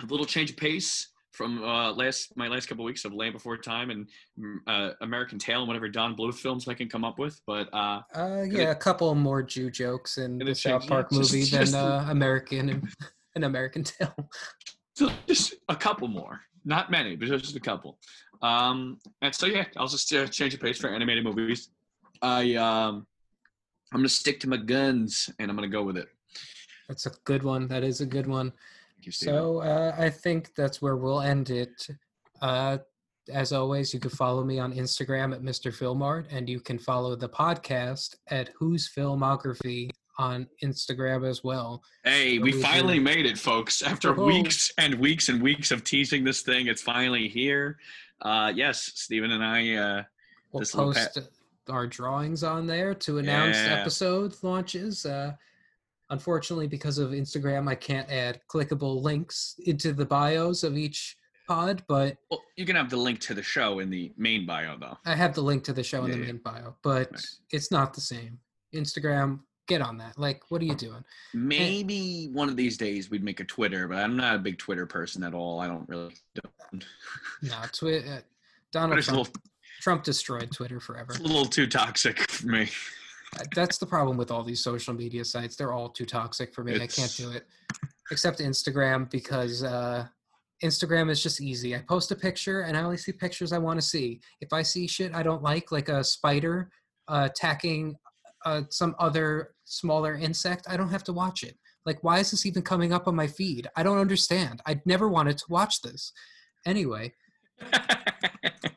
a little change of pace from uh, last my last couple weeks of Land Before Time and mm, uh, American Tail and whatever Don Bluth films I can come up with. But uh, Uh, yeah, a couple more Jew jokes in the South Park yeah, just- movie just- than uh, American and an American Tail. so just a couple more, not many, but just a couple. Um, and so yeah, I'll just uh, change the pace for animated movies. I um, I'm gonna stick to my guns and I'm gonna go with it. That's a good one. That is a good one. You, So uh, I think that's where we'll end it. Uh, as always, you can follow me on Instagram at Mr. Filmart, and you can follow the podcast at Who's Filmography on Instagram as well. Hey, So we we finally do- made it, folks. After Woohoo. weeks and weeks and weeks of teasing this thing, it's finally here. Uh, yes, Stephen and I. Uh, We'll little post our drawings on there to announce Yeah. episode launches. Uh, unfortunately, because of Instagram, I can't add clickable links into the bios of each pod, but well, you can have the link to the show in the main bio, though. I have the link to the show in Yeah, the yeah. main bio, but Right. it's not the same. Instagram, get on that. Like, what are you doing? Maybe one of these days we'd make a Twitter, but I'm not a big Twitter person at all. I don't really. No, Twi- uh, Donald Twitter's Trump, little, Trump destroyed Twitter forever. it's a little too toxic for me. Uh, That's the problem with all these social media sites. They're all too toxic for me. I can't do it. Except Instagram because uh, Instagram is just easy. I post a picture and I only see pictures I want to see. If I see shit I don't like, like a spider uh, attacking uh, some other smaller insect, I don't have to watch it. Like, why is this even coming up on my feed? I don't understand. I'd never wanted to watch this. Anyway,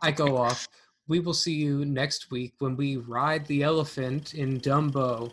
I go off. We will see you next week when we ride the elephant in Dumbo